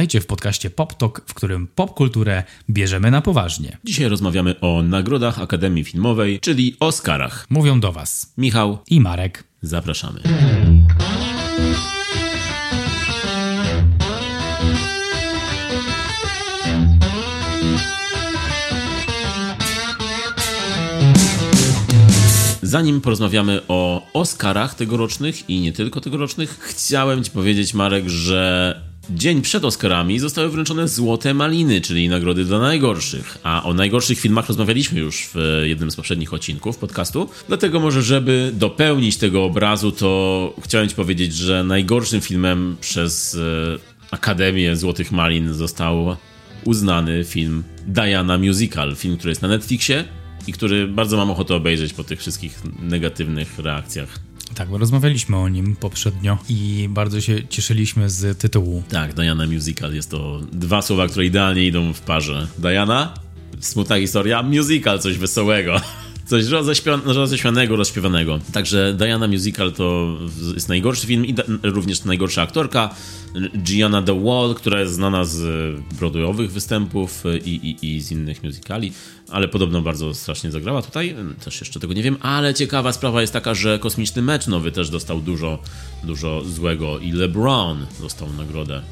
Witajcie w podcaście Pop Talk, w którym popkulturę bierzemy na poważnie. Dzisiaj rozmawiamy o nagrodach Akademii Filmowej, czyli Oscarach. Mówią do Was Michał, i Marek. zapraszamy. Zanim porozmawiamy o Oscarach tegorocznych i nie tylko tegorocznych, chciałem Ci powiedzieć, Marek, że dzień przed Oscarami zostały wręczone Złote Maliny, czyli nagrody dla najgorszych. A o najgorszych filmach rozmawialiśmy już w jednym z poprzednich odcinków podcastu. Dlatego może, żeby dopełnić tego obrazu, to chciałem Ci powiedzieć, że najgorszym filmem przez e, Akademię Złotych Malin został uznany film Diana Musical, film, który jest na Netflixie i który bardzo mam ochotę obejrzeć po tych wszystkich negatywnych reakcjach. Tak, bo rozmawialiśmy o nim poprzednio i bardzo się cieszyliliśmy z tytułu. Tak, Diana Musical jest to dwa słowa, które idealnie idą w parze. Diana, smutna historia, musical, coś wesołego. Coś roześmianego, rozśpiewanego. Także Diana Musical to jest najgorszy film i da- również najgorsza aktorka. Gianna The Wall, która jest znana z broadwayowych występów i, i, i z innych musicali, ale podobno bardzo strasznie zagrała tutaj. Też jeszcze tego nie wiem, ale ciekawa sprawa jest taka, że Kosmiczny Mecz Nowy też dostał dużo, dużo złego i LeBron dostał nagrodę.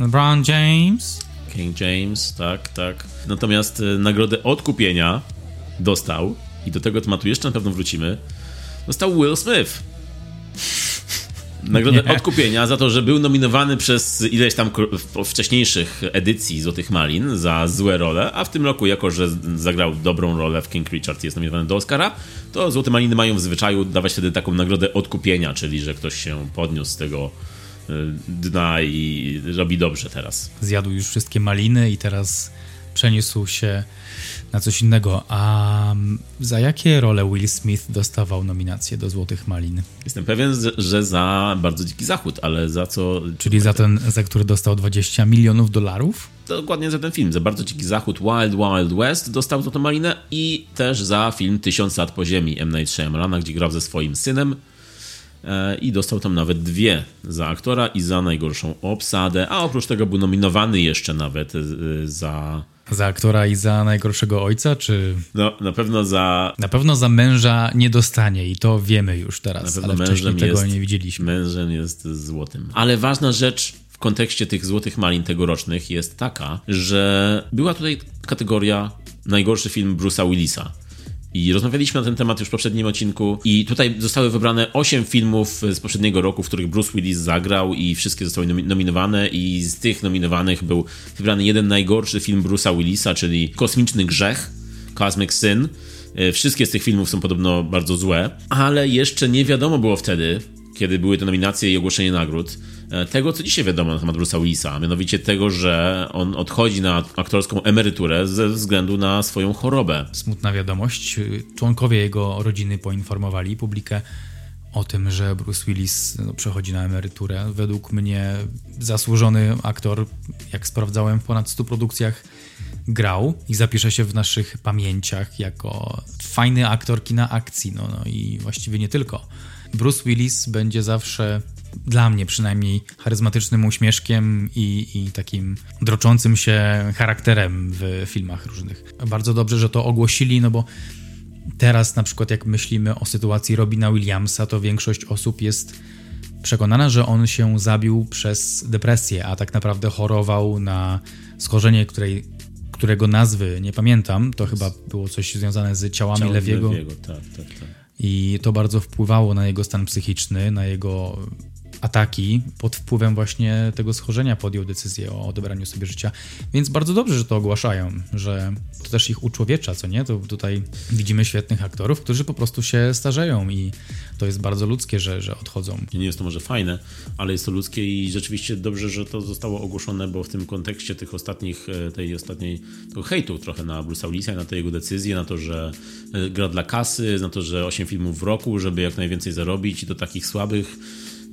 LeBron James. King James, tak, tak. Natomiast y, nagrodę odkupienia dostał, i do tego tematu jeszcze na pewno wrócimy, dostał Will Smith. Nagrodę Nie. odkupienia za to, że był nominowany przez ileś tam wcześniejszych edycji Złotych Malin za złe role, a w tym roku, jako że zagrał dobrą rolę w King Richard i jest nominowany do Oscara, to Złote Maliny mają w zwyczaju dawać wtedy taką nagrodę odkupienia, czyli że ktoś się podniósł z tego y, dna i robi dobrze teraz. Zjadł już wszystkie maliny i teraz przeniósł się na coś innego. A mm, za jakie role Will Smith dostawał nominację do Złotych Malin? Jestem pewien, że za bardzo dziki zachód, ale za co. Czyli za ten, za który dostał 20 milionów dolarów? Dokładnie za ten film. Za bardzo dziki zachód Wild Wild West dostał to malinę i też za film Tysiąc lat po ziemi M. Night Shyamalana, gdzie grał ze swoim synem. E, I dostał tam nawet dwie za aktora i za najgorszą obsadę, a oprócz tego był nominowany jeszcze nawet e, za. Za aktora i za najgorszego ojca, czy No, na pewno za. na pewno za męża nie dostanie i to wiemy już Na teraz, pewno ale mężem tego jest, nie widzieliśmy. Mężem jest złotym. Ale ważna rzecz w kontekście tych złotych malin tegorocznych jest taka, że była tutaj kategoria najgorszy film Bruce'a Willisa. I rozmawialiśmy na ten temat już w poprzednim odcinku. I tutaj zostały wybrane 8 filmów z poprzedniego roku, w których Bruce Willis zagrał, i wszystkie zostały nomi- nominowane. I z tych nominowanych był wybrany jeden najgorszy film Bruce'a Willisa, czyli Kosmiczny Grzech, Cosmic Sin. E, Wszystkie z tych filmów są podobno bardzo złe, ale jeszcze nie wiadomo było wtedy, kiedy były te nominacje i ogłoszenie nagród, tego, co dzisiaj wiadomo na temat Bruce'a Willisa, mianowicie tego, że on odchodzi na aktorską emeryturę ze względu na swoją chorobę. Smutna wiadomość. Członkowie jego rodziny poinformowali publikę o tym, że Bruce Willis no, przechodzi na emeryturę. Według mnie zasłużony aktor, jak sprawdzałem, w ponad 100 produkcjach grał i zapisze się w naszych pamięciach jako fajny aktor kina akcji, no, no i właściwie nie tylko. Bruce Willis będzie zawsze dla mnie przynajmniej charyzmatycznym uśmieszkiem i, i takim droczącym się charakterem w filmach różnych. Bardzo dobrze, że to ogłosili, no bo teraz na przykład jak myślimy o sytuacji Robina Williamsa, to większość osób jest przekonana, że on się zabił przez depresję, a tak naprawdę chorował na schorzenie, której, którego nazwy nie pamiętam. To chyba było coś związane z ciałami Ciało Lewiego. Tak, tak, tak. I to bardzo wpływało na jego stan psychiczny, na jego ataki. Pod wpływem właśnie tego schorzenia podjął decyzję o odebraniu sobie życia. Więc bardzo dobrze, że to ogłaszają, że to też ich uczłowiecza, co nie? To tutaj widzimy świetnych aktorów, którzy po prostu się starzeją i to jest bardzo ludzkie, że, że odchodzą. Nie jest to może fajne, ale jest to ludzkie i rzeczywiście dobrze, że to zostało ogłoszone, bo w tym kontekście tych ostatnich, e, tej ostatniej, tego hejtu trochę na Bruce'a Willisa i na te jego decyzje, na to, że e, gra dla kasy, na to, że 8 filmów w roku, żeby jak najwięcej zarobić i do takich słabych,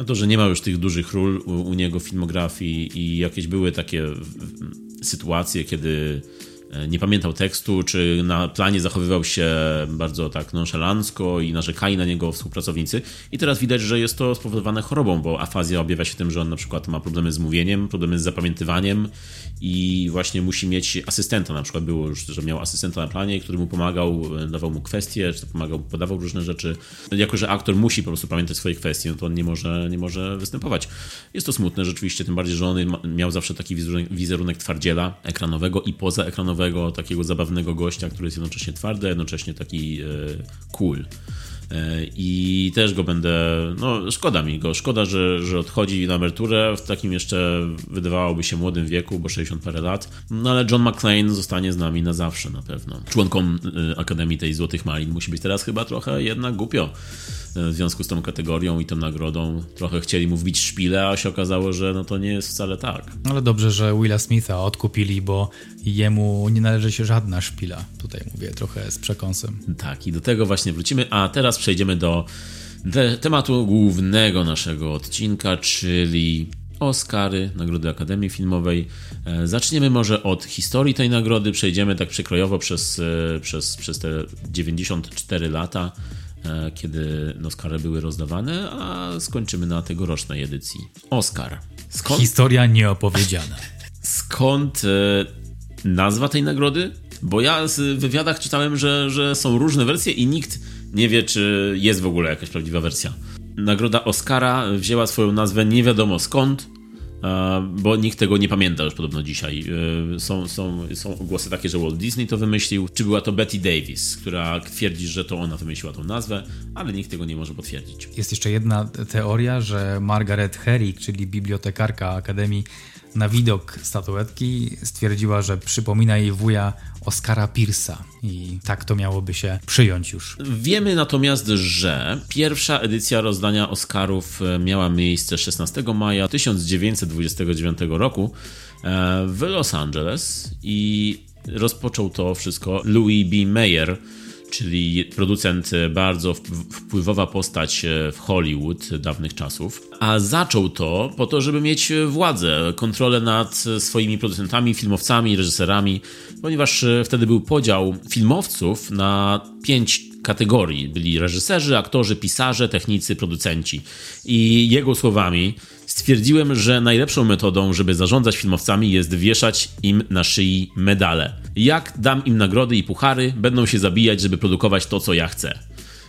na to, że nie ma już tych dużych ról u, u niego w filmografii i jakieś były takie sytuacje, kiedy e, nie pamiętał tekstu, czy na planie zachowywał się bardzo tak nonszalancko i narzekali na niego współpracownicy. I teraz widać, że jest to spowodowane chorobą, bo afazja objawia się tym, że on na przykład ma problemy z mówieniem, problemy z zapamiętywaniem i właśnie musi mieć asystenta. Na przykład było już, że miał asystenta na planie, który mu pomagał, dawał mu kwestie, czy pomagał, podawał różne rzeczy. Jako, że aktor musi po prostu pamiętać swoje kwestie, no to on nie może, nie może występować. Jest to smutne rzeczywiście, tym bardziej, że on miał zawsze taki wizerunek, wizerunek twardziela ekranowego i pozaekranowego, takiego zabawnego gościa, który jest jednocześnie twardy, jednocześnie taki e, cool. I też go będę. No, szkoda mi go. Szkoda, że, że odchodzi na emeryturę w takim jeszcze wydawałoby się młodym wieku, bo 60 parę lat. No ale John McClane zostanie z nami na zawsze na pewno. Członkom e, Akademii tej Złotych Malin musi być teraz chyba trochę jednak głupio w związku z tą kategorią i tą nagrodą. Trochę chcieli mu wbić szpilę, a się okazało, że no to nie jest wcale tak. Ale dobrze, że Willa Smitha odkupili, bo jemu nie należy się żadna szpila. Tutaj mówię trochę z przekąsem. Tak, i do tego właśnie wrócimy, a teraz przejdziemy do tematu głównego naszego odcinka, czyli Oscary, Nagrody Akademii Filmowej. E, zaczniemy może od historii tej nagrody, przejdziemy tak przekrojowo przez, e, przez, przez te 94 lata E, kiedy Oscary były rozdawane, a skończymy na tegorocznej edycji. Oscar. Skąd... Historia nieopowiedziana. Skąd nazwa tej nagrody? Bo ja w wywiadach czytałem, że, że są różne wersje i nikt nie wie, czy jest w ogóle jakaś prawdziwa wersja. Nagroda Oscara wzięła swoją nazwę nie wiadomo skąd, bo nikt tego nie pamięta już podobno dzisiaj. E, są, są, są głosy takie, że Walt Disney to wymyślił, czy była to Betty Davis, która twierdzi, że to ona wymyśliła tą nazwę, ale nikt tego nie może potwierdzić. Jest jeszcze jedna teoria, że Margaret Herrick, czyli bibliotekarka Akademii, na widok statuetki stwierdziła, że przypomina jej wuja Oscara Pierce'a i tak to miałoby się przyjąć już. Wiemy natomiast, że pierwsza edycja rozdania Oscarów e, miała miejsce 16 maja 1929 roku e, w Los Angeles i rozpoczął to wszystko Louis B. Mayer, czyli producent, e, bardzo wpływowa postać e, w Hollywood dawnych czasów. A zaczął to po to, żeby mieć władzę, kontrolę nad swoimi producentami, filmowcami, reżyserami, ponieważ e, wtedy był podział filmowców na pięć kategorii. Byli reżyserzy, aktorzy, pisarze, technicy, producenci. I jego słowami stwierdziłem, że najlepszą metodą, żeby zarządzać filmowcami jest wieszać im na szyi medale. Jak dam im nagrody i puchary, będą się zabijać, żeby produkować to, co ja chcę.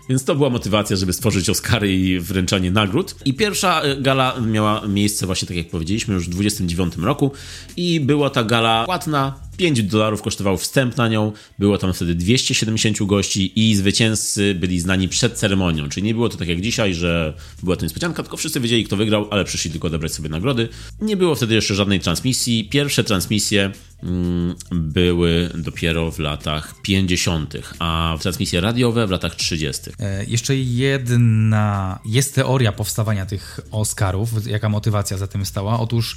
Więc to była motywacja, żeby stworzyć Oscary i wręczanie nagród. I pierwsza e, gala miała miejsce właśnie tak jak powiedzieliśmy już w 29 roku i była ta gala płatna, 5 dolarów kosztował wstęp na nią, było tam wtedy 270 gości i zwycięzcy byli znani przed ceremonią, czyli nie było to tak jak dzisiaj, że była to niespodzianka, tylko wszyscy wiedzieli kto wygrał, ale przyszli tylko odebrać sobie nagrody. Nie było wtedy jeszcze żadnej transmisji. Pierwsze transmisje mm, były dopiero w latach 50., a transmisje radiowe w latach 30. E, jeszcze jedna jest teoria powstawania tych Oscarów, jaka motywacja za tym stała. Otóż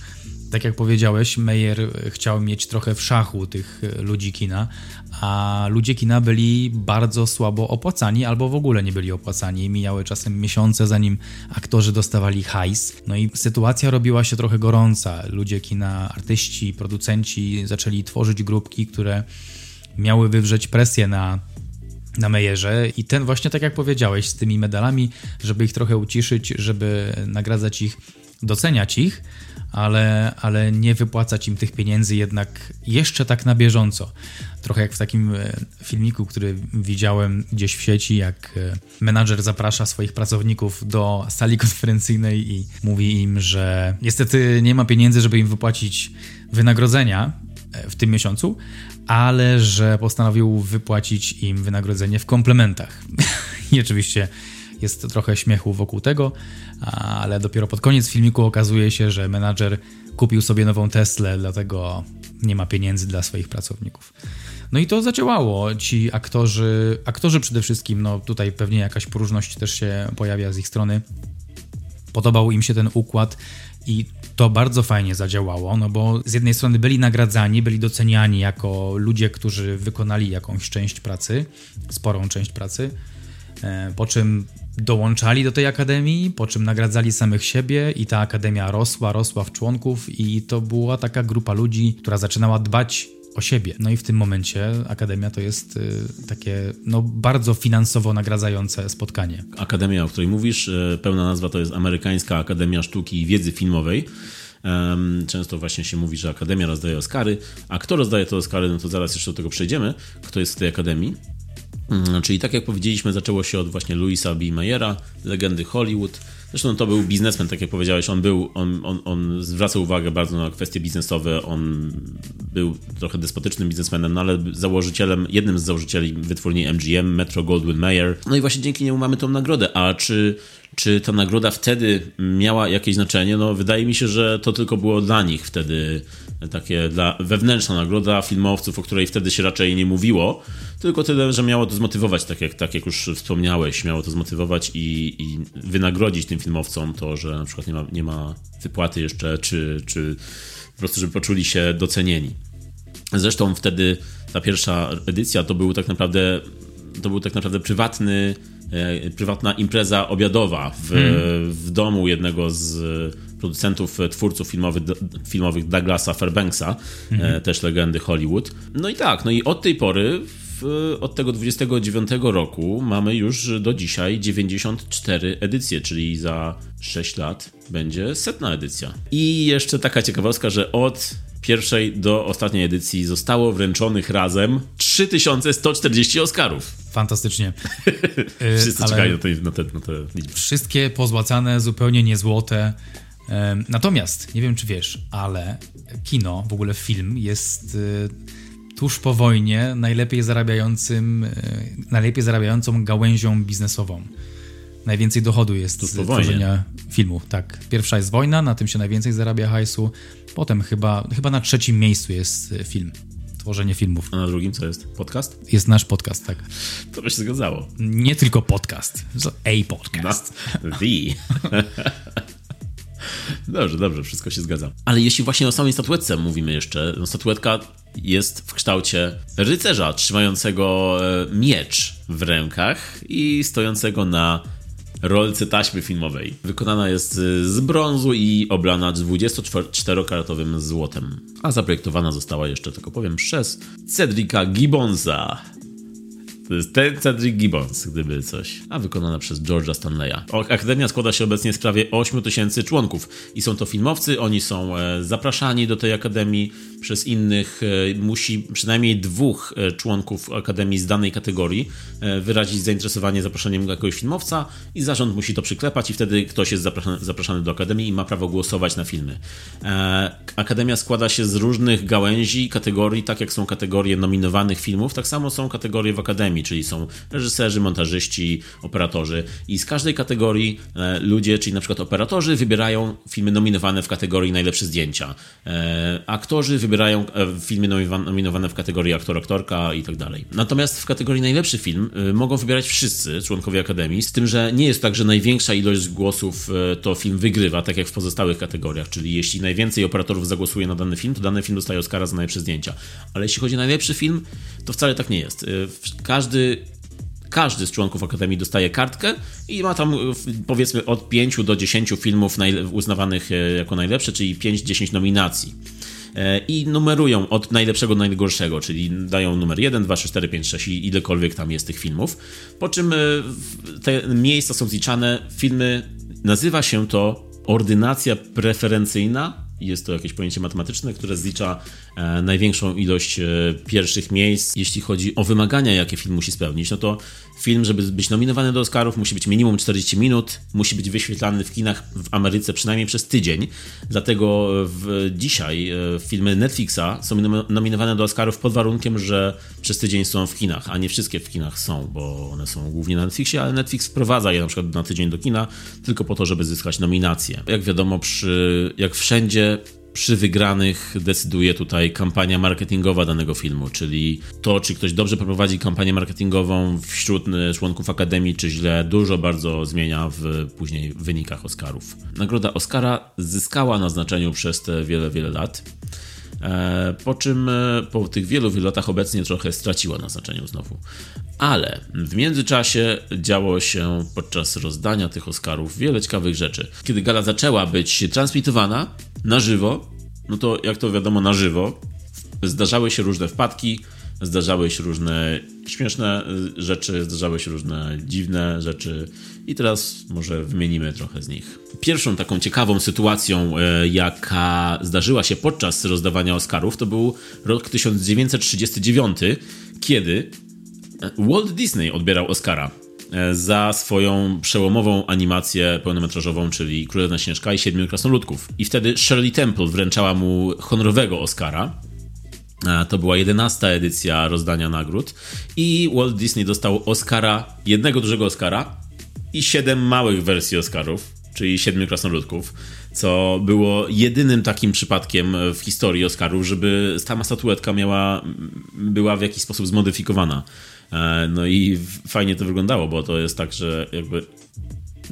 tak jak powiedziałeś, Meyer chciał mieć trochę w szachu tych ludzi kina, a ludzie kina byli bardzo słabo opłacani albo w ogóle nie byli opłacani. Mijały czasem miesiące, zanim aktorzy dostawali hajs. No i sytuacja robiła się trochę gorąca. Ludzie kina, artyści, producenci zaczęli tworzyć grupki, które miały wywrzeć presję na na Meyerze i ten właśnie tak jak powiedziałeś z tymi medalami, żeby ich trochę uciszyć, żeby nagradzać ich, doceniać ich, ale, ale nie wypłacać im tych pieniędzy jednak jeszcze tak na bieżąco. Trochę jak w takim e, filmiku, który widziałem gdzieś w sieci, jak e, menadżer zaprasza swoich pracowników do sali konferencyjnej i mówi im, że niestety nie ma pieniędzy, żeby im wypłacić wynagrodzenia e, w tym miesiącu, ale że postanowił wypłacić im wynagrodzenie w komplementach. I oczywiście jest trochę śmiechu wokół tego, ale dopiero pod koniec filmiku okazuje się, że menadżer kupił sobie nową Teslę, dlatego nie ma pieniędzy dla swoich pracowników. No i to zadziałało. Ci aktorzy, aktorzy przede wszystkim, no tutaj pewnie jakaś próżność też się pojawia z ich strony. Podobał im się ten układ i to bardzo fajnie zadziałało, no bo z jednej strony byli nagradzani, byli doceniani jako ludzie, którzy wykonali jakąś część pracy, sporą część pracy, e, po czym dołączali do tej akademii, po czym nagradzali samych siebie i ta akademia rosła, rosła w członków i to była taka grupa ludzi, która zaczynała dbać o siebie. No i w tym momencie Akademia to jest y, takie no, bardzo finansowo nagradzające spotkanie. Akademia, o której mówisz, y, pełna nazwa to jest Amerykańska Akademia Sztuki i Wiedzy Filmowej. Często właśnie się mówi, że Akademia rozdaje Oscary, a kto rozdaje te Oscary, no to zaraz jeszcze do tego przejdziemy, kto jest w tej Akademii. Mm, czyli tak jak powiedzieliśmy, zaczęło się od właśnie Louisa B. Mayera, legendy Hollywood, Zresztą to był biznesmen, tak jak powiedziałeś, on był, on, on, on zwracał uwagę bardzo na kwestie biznesowe, on był trochę despotycznym biznesmenem, no ale założycielem, jednym z założycieli wytwórni MGM, Metro Goldwyn Mayer. No i właśnie dzięki niemu mamy tą nagrodę. A czy czy ta nagroda wtedy miała jakieś znaczenie? No, wydaje mi się, że to tylko było dla nich wtedy takie dla wewnętrzna nagroda filmowców, o której wtedy się raczej nie mówiło, tylko tyle, że miało to zmotywować, tak jak, tak jak już wspomniałeś, miało to zmotywować i, i wynagrodzić tym filmowcom to, że na przykład nie ma, nie ma wypłaty jeszcze, czy, czy po prostu, żeby poczuli się docenieni. Zresztą wtedy ta pierwsza edycja to był tak naprawdę to był tak naprawdę prywatny E, prywatna impreza obiadowa w, hmm. w domu jednego z producentów, e, twórców filmowych, filmowych Douglasa Fairbanksa, hmm. też legendy Hollywood. No i tak, no i od tej pory od tego 29 roku mamy już do dzisiaj 94 edycje, czyli za 6 lat będzie setna edycja. I jeszcze taka ciekawostka, że od pierwszej do ostatniej edycji zostało wręczonych razem 3140 Oscarów. Fantastycznie. Wszyscy Ale czekają na te, na, te, na te liczby. Wszystkie pozłacane, zupełnie niezłote. Natomiast, nie wiem czy wiesz, ale kino, w ogóle film jest y, tuż po wojnie najlepiej zarabiającym, y, najlepiej zarabiającą gałęzią biznesową. Najwięcej dochodu jest z tworzenia filmu. Tak. Pierwsza jest wojna, na tym się najwięcej zarabia hajsu. Potem chyba, chyba na trzecim miejscu jest y, film. Tworzenie filmów. A na drugim co jest? Podcast? Jest nasz podcast, tak. To by się zgadzało. Nie tylko podcast. A podcast. The. Dobrze, dobrze, wszystko się zgadza. Ale jeśli właśnie o samej statuetce mówimy jeszcze, no statuetka jest w kształcie rycerza trzymającego e, miecz w rękach i stojącego na rolce taśmy filmowej. Wykonana jest z brązu i oblana 24-karatowym złotem. A zaprojektowana została jeszcze, tylko powiem, przez Cedrika Gibbonsa. To jest ten Cedric Gibbons, gdyby coś. A wykonana przez George'a Stanleya. Akademia składa się obecnie z prawie 8 tysięcy członków i są to filmowcy. Oni są e, zapraszani do tej akademii przez innych. E, musi przynajmniej dwóch e, członków akademii z danej kategorii wyrazić zainteresowanie zaproszeniem jakiegoś filmowca i zarząd musi to przyklepać i wtedy ktoś jest zapraszany, do akademii i ma prawo głosować na filmy. Akademia składa się z różnych gałęzi, kategorii, tak jak są kategorie nominowanych filmów, tak samo są kategorie w akademii czyli są reżyserzy, montażyści, operatorzy i z każdej kategorii e, ludzie, czyli na przykład operatorzy wybierają filmy nominowane w kategorii najlepsze zdjęcia. E, aktorzy wybierają e, filmy nominowane w kategorii aktor, aktorka i tak dalej. Natomiast w kategorii najlepszy film mogą wybierać wszyscy członkowie Akademii, z tym, że nie jest tak, że największa ilość głosów to film wygrywa, tak jak w pozostałych kategoriach, czyli jeśli najwięcej operatorów zagłosuje na dany film, to dany film dostaje Oscara za najlepsze zdjęcia. Ale jeśli chodzi o najlepszy film, to wcale tak nie jest. Każdy każdy każdy z członków Akademii dostaje kartkę i ma tam powiedzmy od 5 do 10 filmów uznawanych jako najlepsze, czyli 5-10 nominacji. E, I numerują od najlepszego do najgorszego, czyli dają numer 1, 2, 3, 4, 5, 6 i ilekolwiek tam jest tych filmów. Po czym e, te miejsca są zliczane, filmy, nazywa się to ordynacja preferencyjna jest to jakieś pojęcie matematyczne, które zlicza e, największą ilość pierwszych miejsc. Jeśli chodzi o wymagania, jakie film musi spełnić, no to film, żeby być nominowany do Oscarów, musi być minimum 40 minut, musi być wyświetlany w kinach w Ameryce przynajmniej przez tydzień. Dlatego w, dzisiaj e, filmy Netflixa są nominowane do Oscarów pod warunkiem, że przez tydzień są w kinach, a nie wszystkie w kinach są, bo one są głównie na Netflixie, ale Netflix wprowadza je na przykład na tydzień do kina tylko po to, żeby zyskać nominację. Jak wiadomo, przy, jak wszędzie przy wygranych decyduje tutaj kampania marketingowa danego filmu, czyli to, czy ktoś dobrze prowadzi kampanię marketingową wśród e, członków Akademii, czy źle, dużo bardzo zmienia w później wynikach Oscarów. Nagroda Oscara zyskała na znaczeniu przez te wiele, wiele lat. E, po czym e, po tych wielu, latach obecnie trochę straciła na znaczeniu znowu. Ale w międzyczasie działo się podczas rozdania tych Oscarów wiele ciekawych rzeczy. Kiedy gala zaczęła być transmitowana na żywo, no to jak to wiadomo na żywo, Zdarzały się różne wpadki, zdarzały się różne śmieszne y, rzeczy, zdarzały się różne dziwne rzeczy i teraz może wymienimy trochę z nich. Pierwszą taką ciekawą sytuacją, y, jaka zdarzyła się podczas rozdawania Oscarów, to był rok 1939, kiedy Walt Disney odbierał Oscara e, za swoją przełomową animację pełnometrażową, czyli Królewna Śnieżka i Siedmiu Krasnoludków. I wtedy Shirley Temple wręczała mu honorowego Oscara. To była jedenasta edycja rozdania nagród i Walt Disney dostał Oscara, jednego dużego Oscara i siedem małych wersji Oscarów, czyli siedmiu krasnoludków, co było jedynym takim przypadkiem w historii Oscarów, żeby sama statuetka miała, była w jakiś sposób zmodyfikowana. E, no i fajnie to wyglądało, bo to jest tak, że jakby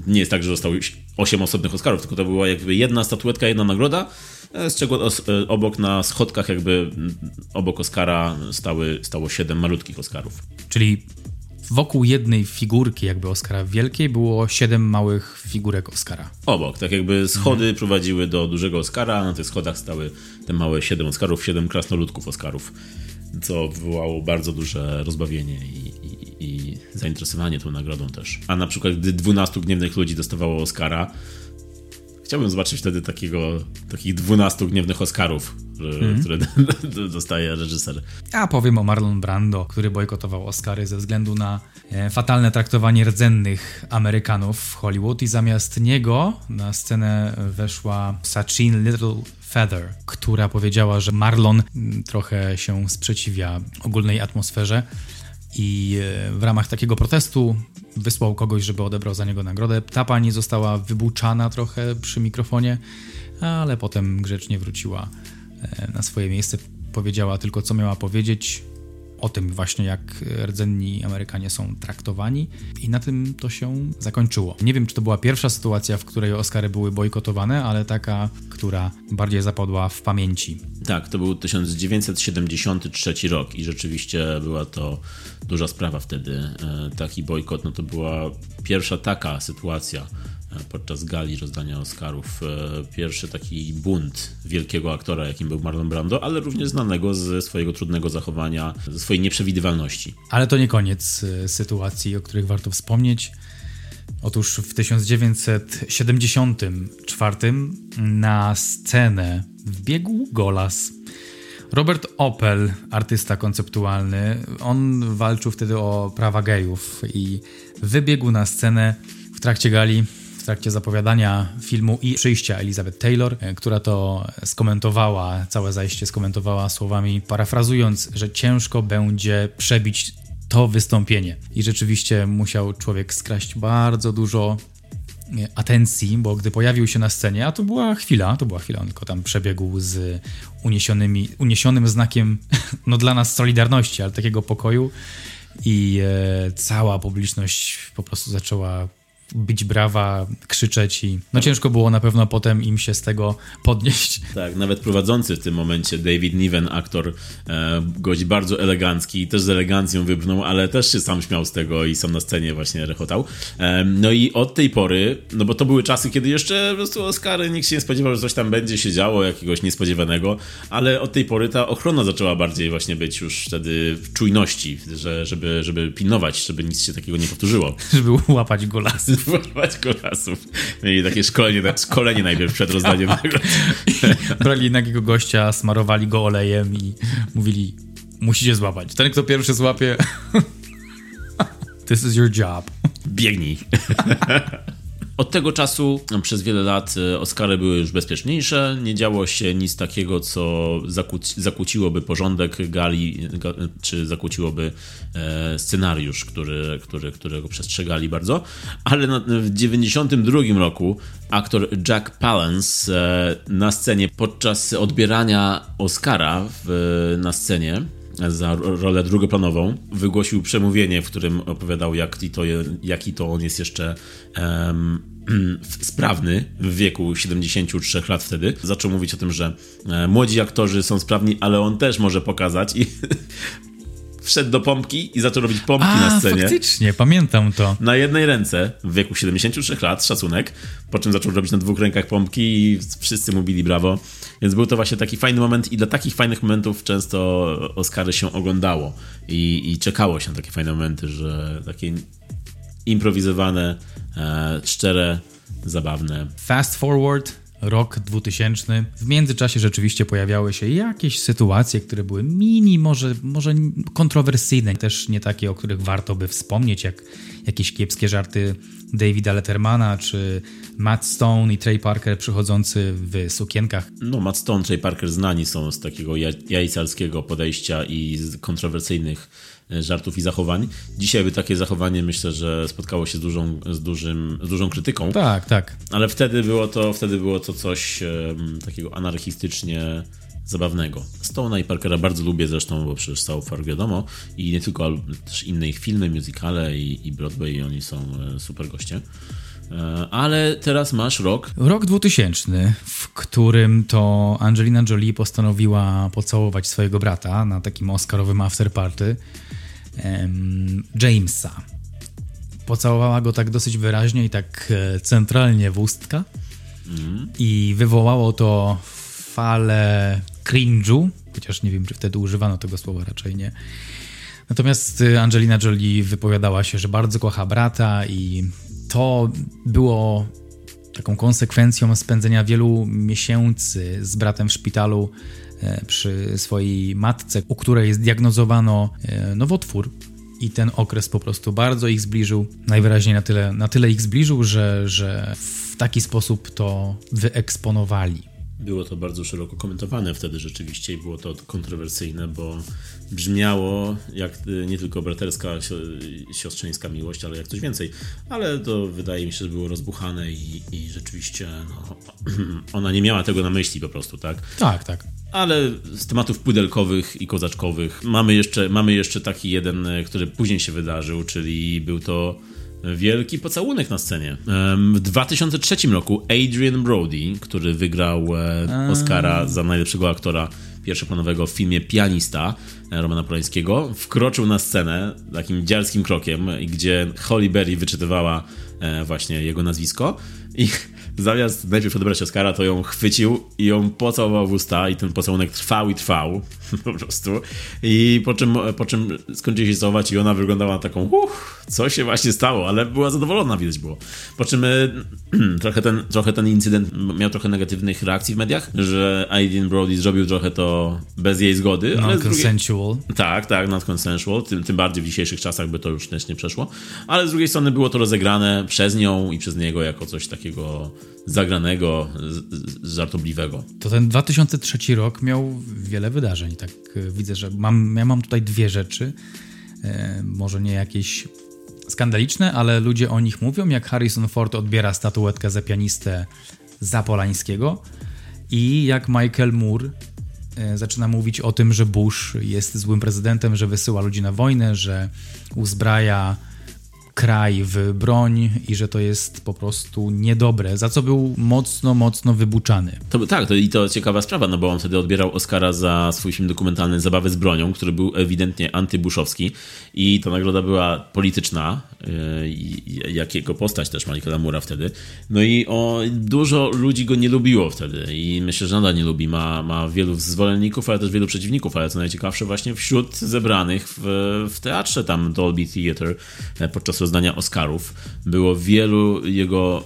nie jest tak, że zostało 8 osobnych Oscarów, tylko to była jakby jedna statuetka, jedna nagroda, e, z czego e, obok na schodkach jakby obok Oscara stały, stało 7 malutkich Oscarów. Czyli wokół jednej figurki jakby Oscara wielkiej było 7 małych figurek Oscara. Obok, tak jakby schody mhm. prowadziły do dużego Oscara, na tych schodach stały te małe 7 Oscarów, 7 krasnoludków Oscarów co wywołało bardzo duże rozbawienie i, i, i, zainteresowanie tą nagrodą też. A na przykład, gdy 12 gniewnych ludzi dostawało Oscara, chciałbym zobaczyć wtedy takiego, takich 12 gniewnych Oscarów, mm. które dostaje reżyser. A powiem o Marlon Brando, który bojkotował Oscary ze względu na e, fatalne traktowanie rdzennych Amerykanów w Hollywood i zamiast niego na scenę weszła Sachin Little Feather, która powiedziała, że Marlon mm, trochę się sprzeciwia ogólnej atmosferze i e, w ramach takiego protestu wysłał kogoś, żeby odebrał za niego nagrodę. Ta pani została wybuczana trochę przy mikrofonie, ale potem grzecznie wróciła e, na swoje miejsce. Powiedziała tylko, co miała powiedzieć o tym właśnie, jak rdzenni Amerykanie są traktowani i na tym to się zakończyło. Nie wiem, czy to była pierwsza sytuacja, w której Oscary były bojkotowane, ale taka, która bardziej zapadła w pamięci. Tak, to był 1973 rok i rzeczywiście była to duża sprawa wtedy. E, taki bojkot, no to była pierwsza taka sytuacja podczas gali rozdania Oscarów. E, pierwszy taki bunt wielkiego aktora, jakim był Marlon Brando, ale również znanego ze swojego trudnego zachowania, ze swojej nieprzewidywalności. Ale to nie koniec e, sytuacji, o których warto wspomnieć. Otóż w 1974 na scenę wbiegł Golas. Robert Opel, artysta konceptualny, on walczył wtedy o prawa gejów i wybiegł na scenę w trakcie gali w trakcie zapowiadania filmu i przyjścia Elizabeth Taylor, e, która to skomentowała, całe zajście skomentowała słowami, parafrazując, że ciężko będzie przebić to wystąpienie. I rzeczywiście musiał człowiek skraść bardzo dużo e, atencji, bo gdy pojawił się na scenie, a to była chwila, to była chwila, on tylko tam przebiegł z uniesionymi, uniesionym znakiem, no dla nas solidarności, ale takiego pokoju i e, cała publiczność po prostu zaczęła bić brawa, krzyczeć i no ciężko było na pewno potem im się z tego podnieść. Tak, nawet prowadzący w tym momencie David Niven, aktor, e, gość bardzo elegancki, też z elegancją wypnął, ale też się sam śmiał z tego i sam na scenie właśnie rechotał. E, no i od tej pory, no bo to były czasy, kiedy jeszcze po prostu Oscary nikt się nie spodziewał, że coś tam będzie się działo, jakiegoś niespodziewanego, ale od tej pory ta ochrona zaczęła bardziej właśnie być już wtedy w czujności, że, żeby, żeby pilnować, żeby nic się takiego nie powtórzyło. Żeby łapać go wywoływać kolasów. Mieli takie szkolenie, szkolenie najpierw przed rozdaniem. Brali nagiego gościa, smarowali go olejem i mówili, musicie złapać. Ten, kto pierwszy złapie... This is your job. Biegnij. Od tego czasu przez wiele lat e, Oscary były już bezpieczniejsze. Nie działo się nic takiego, co zakłóci, zakłóciłoby porządek gali, czy zakłóciłoby e, scenariusz, który, który, którego przestrzegali bardzo. Ale w 1992 roku aktor Jack Palance e, na scenie podczas odbierania Oscara w, na scenie za rolę drugoplanową, wygłosił przemówienie, w którym opowiadał, jak to, jaki to on jest jeszcze um, sprawny w wieku 73 lat wtedy. Zaczął mówić o tym, że e, młodzi aktorzy są sprawni, ale on też może pokazać i wszedł do pompki i zaczął robić pompki A, na scenie. faktycznie, pamiętam to. Na jednej ręce, w wieku 73 lat, szacunek, po czym zaczął robić na dwóch rękach pompki i wszyscy mu bili brawo. Więc był to właśnie taki fajny moment i dla takich fajnych momentów często Oscary się oglądało i, i czekało się na takie fajne momenty, że takie improwizowane, e, szczere, zabawne. Fast forward, rok 2000. W międzyczasie rzeczywiście pojawiały się jakieś sytuacje, które były mini, może, może kontrowersyjne, też nie takie, o których warto by wspomnieć, jak jakieś kiepskie żarty Davida Lettermana, czy Matt Stone i Trey Parker przychodzący w sukienkach. No, Matt Stone, Trey Parker znani są z takiego jajcarskiego podejścia i z kontrowersyjnych żartów i zachowań. Dzisiaj by takie zachowanie myślę, że spotkało się z dużą, z dużym, z dużą krytyką. Tak, tak. Ale wtedy było to, wtedy było to coś um, takiego anarchistycznie zabawnego. Stone'a i Parkera bardzo lubię zresztą, bo przecież South Park wiadomo i nie tylko, ale też inne ich filmy, musicale i, i Broadway i oni są e, super goście. E, ale teraz masz rok. Rok 2000, w którym to Angelina Jolie postanowiła pocałować swojego brata na takim oscarowym afterparty Jamesa. Pocałowała go tak dosyć wyraźnie i tak e, centralnie w ustka. Mm. I wywołało to falę cringe'u, chociaż nie wiem, czy wtedy używano tego słowa, raczej nie. Natomiast y, Angelina Jolie wypowiadała się, że bardzo kocha brata i to było taką konsekwencją spędzenia wielu miesięcy z bratem w szpitalu e, przy swojej matce, u której zdiagnozowano e, nowotwór. I ten okres po prostu bardzo ich zbliżył. Najwyraźniej na tyle, na tyle ich zbliżył, że, że w taki sposób to wyeksponowali. Było to bardzo szeroko komentowane wtedy rzeczywiście i było to kontrowersyjne, bo brzmiało jak y, nie tylko braterska, siostrzeńska miłość, ale jak coś więcej. Ale to wydaje mi się, że było rozbuchane i, i rzeczywiście no, ona nie miała tego na myśli po prostu, tak? Tak, tak. Ale z tematów pudelkowych i kozaczkowych mamy jeszcze, mamy jeszcze taki jeden, który później się wydarzył, czyli był to wielki pocałunek na scenie. W 2003 roku Adrian Brody, który wygrał e, Oscara za najlepszego aktora pierwszoplanowego w filmie Pianista e, Romana Polańskiego, wkroczył na scenę takim dziarskim krokiem, gdzie Holly Berry wyczytywała e, właśnie jego nazwisko i zamiast najpierw odebrać Oscara, to ją chwycił i ją pocałował w usta i ten pocałunek trwał i trwał po prostu. I po czym, po czym skończyli się całować i ona wyglądała na taką uff, co się właśnie stało, ale była zadowolona, widać było. Po czym trochę, ten, trochę ten incydent miał trochę negatywnych reakcji w mediach, że Aidan Brody zrobił trochę to bez jej zgody. Non-consensual. Drugiej... Tak, tak, non-consensual, tym, tym bardziej w dzisiejszych czasach by to już też nie przeszło. Ale z drugiej strony było to rozegrane przez nią i przez niego jako coś takiego zagranego, żartobliwego. To ten 2003 rok miał wiele wydarzeń. Tak e, widzę, że mam, ja mam tutaj dwie rzeczy. E, może nie jakieś skandaliczne, ale ludzie o nich mówią, jak Harrison Ford odbiera statuetkę za pianistę Zapolańskiego i jak Michael Moore e, zaczyna mówić o tym, że Bush jest złym prezydentem, że wysyła ludzi na wojnę, że uzbraja kraj w broń i że to jest po prostu niedobre, za co był mocno, mocno wybuczany. To, tak, to, i to ciekawa sprawa, no bo on wtedy odbierał Oscara za swój film dokumentalny Zabawy z bronią, który był ewidentnie antybuszowski i ta nagroda była polityczna, yy, jak jego postać też Michaela Mura wtedy. No i o, dużo ludzi go nie lubiło wtedy i myślę, że nadal nie lubi. Ma, ma wielu zwolenników, ale też wielu przeciwników, ale co najciekawsze właśnie wśród zebranych w, w teatrze tam Dolby Theatre podczas rozdania Oscarów było wielu jego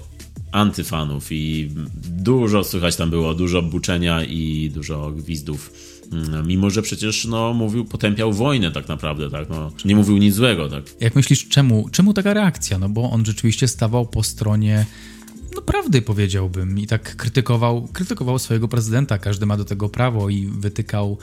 antyfanów i dużo słychać tam było, dużo buczenia i dużo gwizdów. Mm, mimo, że przecież no, mówił, potępiał wojnę tak naprawdę, tak? No, nie mówił nic złego, tak? Jak myślisz, czemu, czemu taka reakcja? No bo on rzeczywiście stawał po stronie no prawdy powiedziałbym i tak krytykował, krytykował swojego prezydenta, każdy ma do tego prawo i wytykał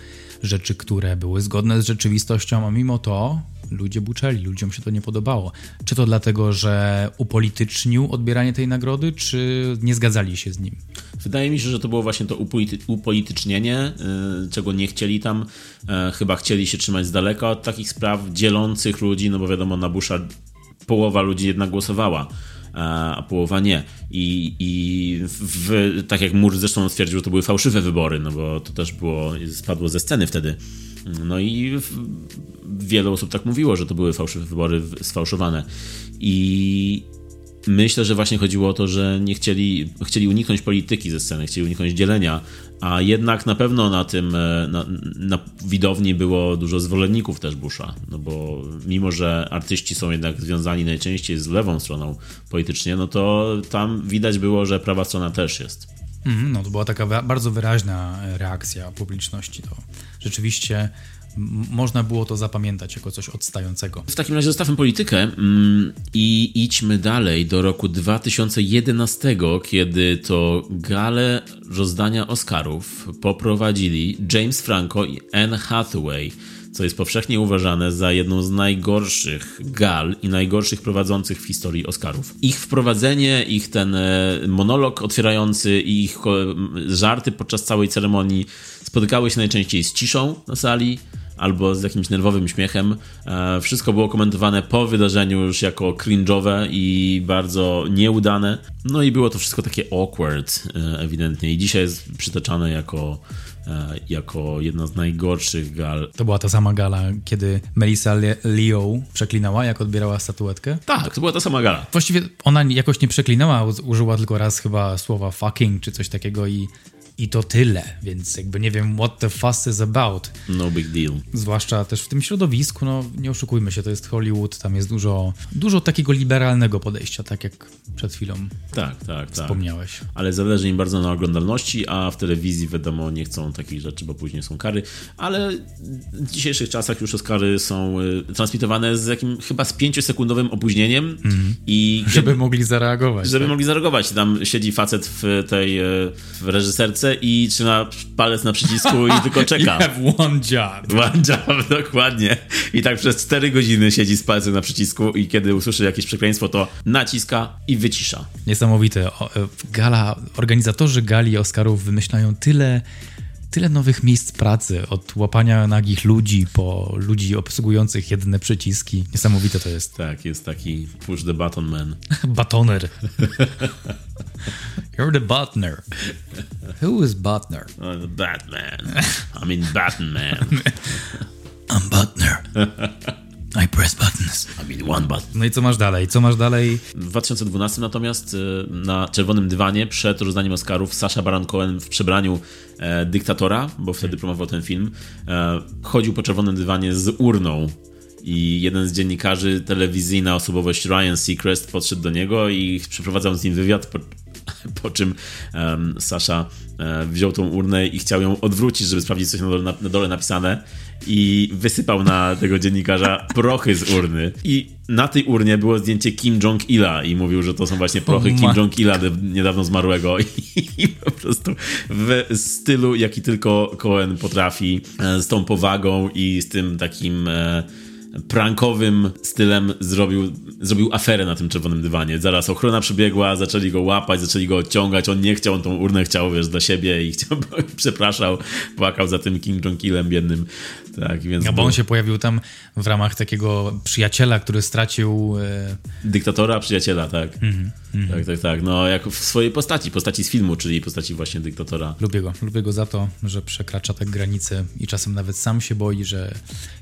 rzeczy, które były zgodne z rzeczywistością, a mimo to ludzie buczeli, ludziom się to nie podobało. Czy to dlatego, że upolitycznił odbieranie tej nagrody, czy nie zgadzali się z nim? Wydaje mi się, że to było właśnie to upolitycznienie, yy, czego nie chcieli tam. Yy, chyba chcieli się trzymać z daleka od takich spraw dzielących ludzi, no bo wiadomo, na Busha połowa ludzi jednak głosowała a połowa nie. I, i w, tak jak Mur zresztą stwierdził, to były fałszywe wybory, no bo to też było, spadło ze sceny wtedy No i wiele osób tak mówiło, że to były fałszywe wybory sfałszowane. I myślę, że właśnie chodziło o to, że nie chcieli, chcieli uniknąć polityki ze sceny, chcieli uniknąć dzielenia, a jednak na pewno na tym, e, na, na widowni było dużo zwolenników też Busha, no bo mimo, że artyści są jednak związani najczęściej z lewą stroną politycznie, no to tam widać było, że prawa strona też jest. Mm, no to była taka bardzo wyraźna reakcja publiczności. To rzeczywiście można było to zapamiętać jako coś odstającego. W takim razie zostawmy politykę mm, i idźmy dalej do roku 2011, kiedy to galę rozdania Oscarów poprowadzili James Franco i Anne Hathaway co jest powszechnie uważane za jedną z najgorszych gal i najgorszych prowadzących w historii Oscarów. Ich wprowadzenie, ich ten e, monolog otwierający i ich żarty podczas całej ceremonii spotykały się najczęściej z ciszą na sali, albo z jakimś nerwowym śmiechem. E, wszystko było komentowane po wydarzeniu już jako cringe'owe i bardzo nieudane. No i było to wszystko takie awkward e, ewidentnie i dzisiaj jest przytaczane jako e, jako jedna z najgorszych gal. To była ta sama gala, kiedy Melissa Leo przeklinała, jak odbierała statuetkę? Tak, to była ta sama gala. Właściwie ona jakoś nie przeklinała, użyła tylko raz chyba słowa fucking czy coś takiego i i to tyle, więc jakby nie wiem what the fuss is about. No big deal. Zwłaszcza też w tym środowisku, no nie oszukujmy się, to jest Hollywood, tam jest dużo, dużo takiego liberalnego podejścia, tak jak przed chwilą tak, tak, tak. wspomniałeś. Tak. Ale zależy im bardzo na oglądalności, a w telewizji wiadomo nie chcą takich rzeczy, bo później są kary, ale w dzisiejszych czasach już Oscary są y, transmitowane z jakim chyba z 5-sekundowym opóźnieniem mm. i... Żeby mogli zareagować. Żeby tak? mogli zareagować. Tam siedzi facet w tej y, w reżyserce i trzyma palec na przycisku i tylko czeka. You have one job. One job, dokładnie. I tak przez 4 godziny siedzi z palcem na przycisku i kiedy usłyszy jakieś przekleństwo, to naciska i wycisza. Niesamowite. E, gala, organizatorzy gali Oscarów wymyślają tyle tyle nowych miejsc pracy, od łapania nagich ludzi po ludzi obsługujących jedne przyciski. Niesamowite to jest. Tak, jest taki push the button man. Batoner. You're the butner. Who is Butner? Oh, the Batman. I mean Batman. I'm Butner. I press buttons. I mean one button. No i co masz dalej? Co masz dalej? W 2012 natomiast y, na czerwonym dywanie przed rozdaniem Oscarów Sasha Baron Cohen w przebraniu dyktatora, bo wtedy promował ten film, e, chodził po czerwonym dywanie z urną. I jeden z dziennikarzy, telewizyjna osobowość Ryan Seacrest podszedł do niego i przeprowadzał z nim wywiad, po, po czym um, Sasha um, wziął tą urnę i chciał ją odwrócić, żeby sprawdzić, coś na dole, na, na dole napisane. I wysypał na tego dziennikarza prochy z urny. I na tej urnie było zdjęcie Kim Jong-ila i mówił, że to są właśnie prochy Kim Jong-ila niedawno zmarłego. I, i po prostu w stylu, jaki tylko Cohen potrafi, e, z tą powagą i z tym takim e, prankowym stylem zrobił, zrobił aferę na tym czerwonym dywanie. Zaraz ochrona przybiegła, zaczęli go łapać, zaczęli go odciągać. On nie chciał, on tą urnę chciał, wiesz, dla siebie i chciał, przepraszał, płakał za tym Kim Jong-ilem biednym. Tak, więc... A bo on się pojawił tam w ramach takiego przyjaciela, który stracił... E... Dyktatora, przyjaciela, tak. Mm -hmm. Tak, tak, tak. No, jak w swojej postaci, postaci z filmu, czyli postaci właśnie dyktatora. Lubię go. Lubię go za to, że przekracza te granice i czasem nawet sam się boi, że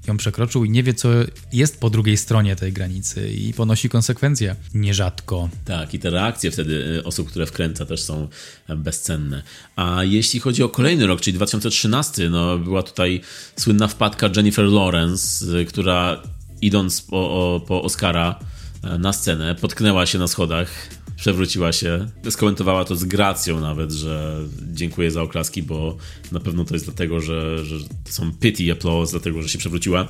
ją przekroczył i nie wie, co jest po drugiej stronie tej granicy i ponosi konsekwencje nierzadko. Tak, i te reakcje wtedy y, osób, które wkręca też są e, bezcenne. A jeśli chodzi o kolejny rok, czyli 2013, no była tutaj słynna wpadka Jennifer Lawrence, y, która idąc po, po Oscara e, na scenę, potknęła się na schodach, przewróciła się, skomentowała to z gracją nawet, że dziękuję za oklaski, bo na pewno to jest dlatego, że, że to są pity applause, dlatego, że się przewróciła.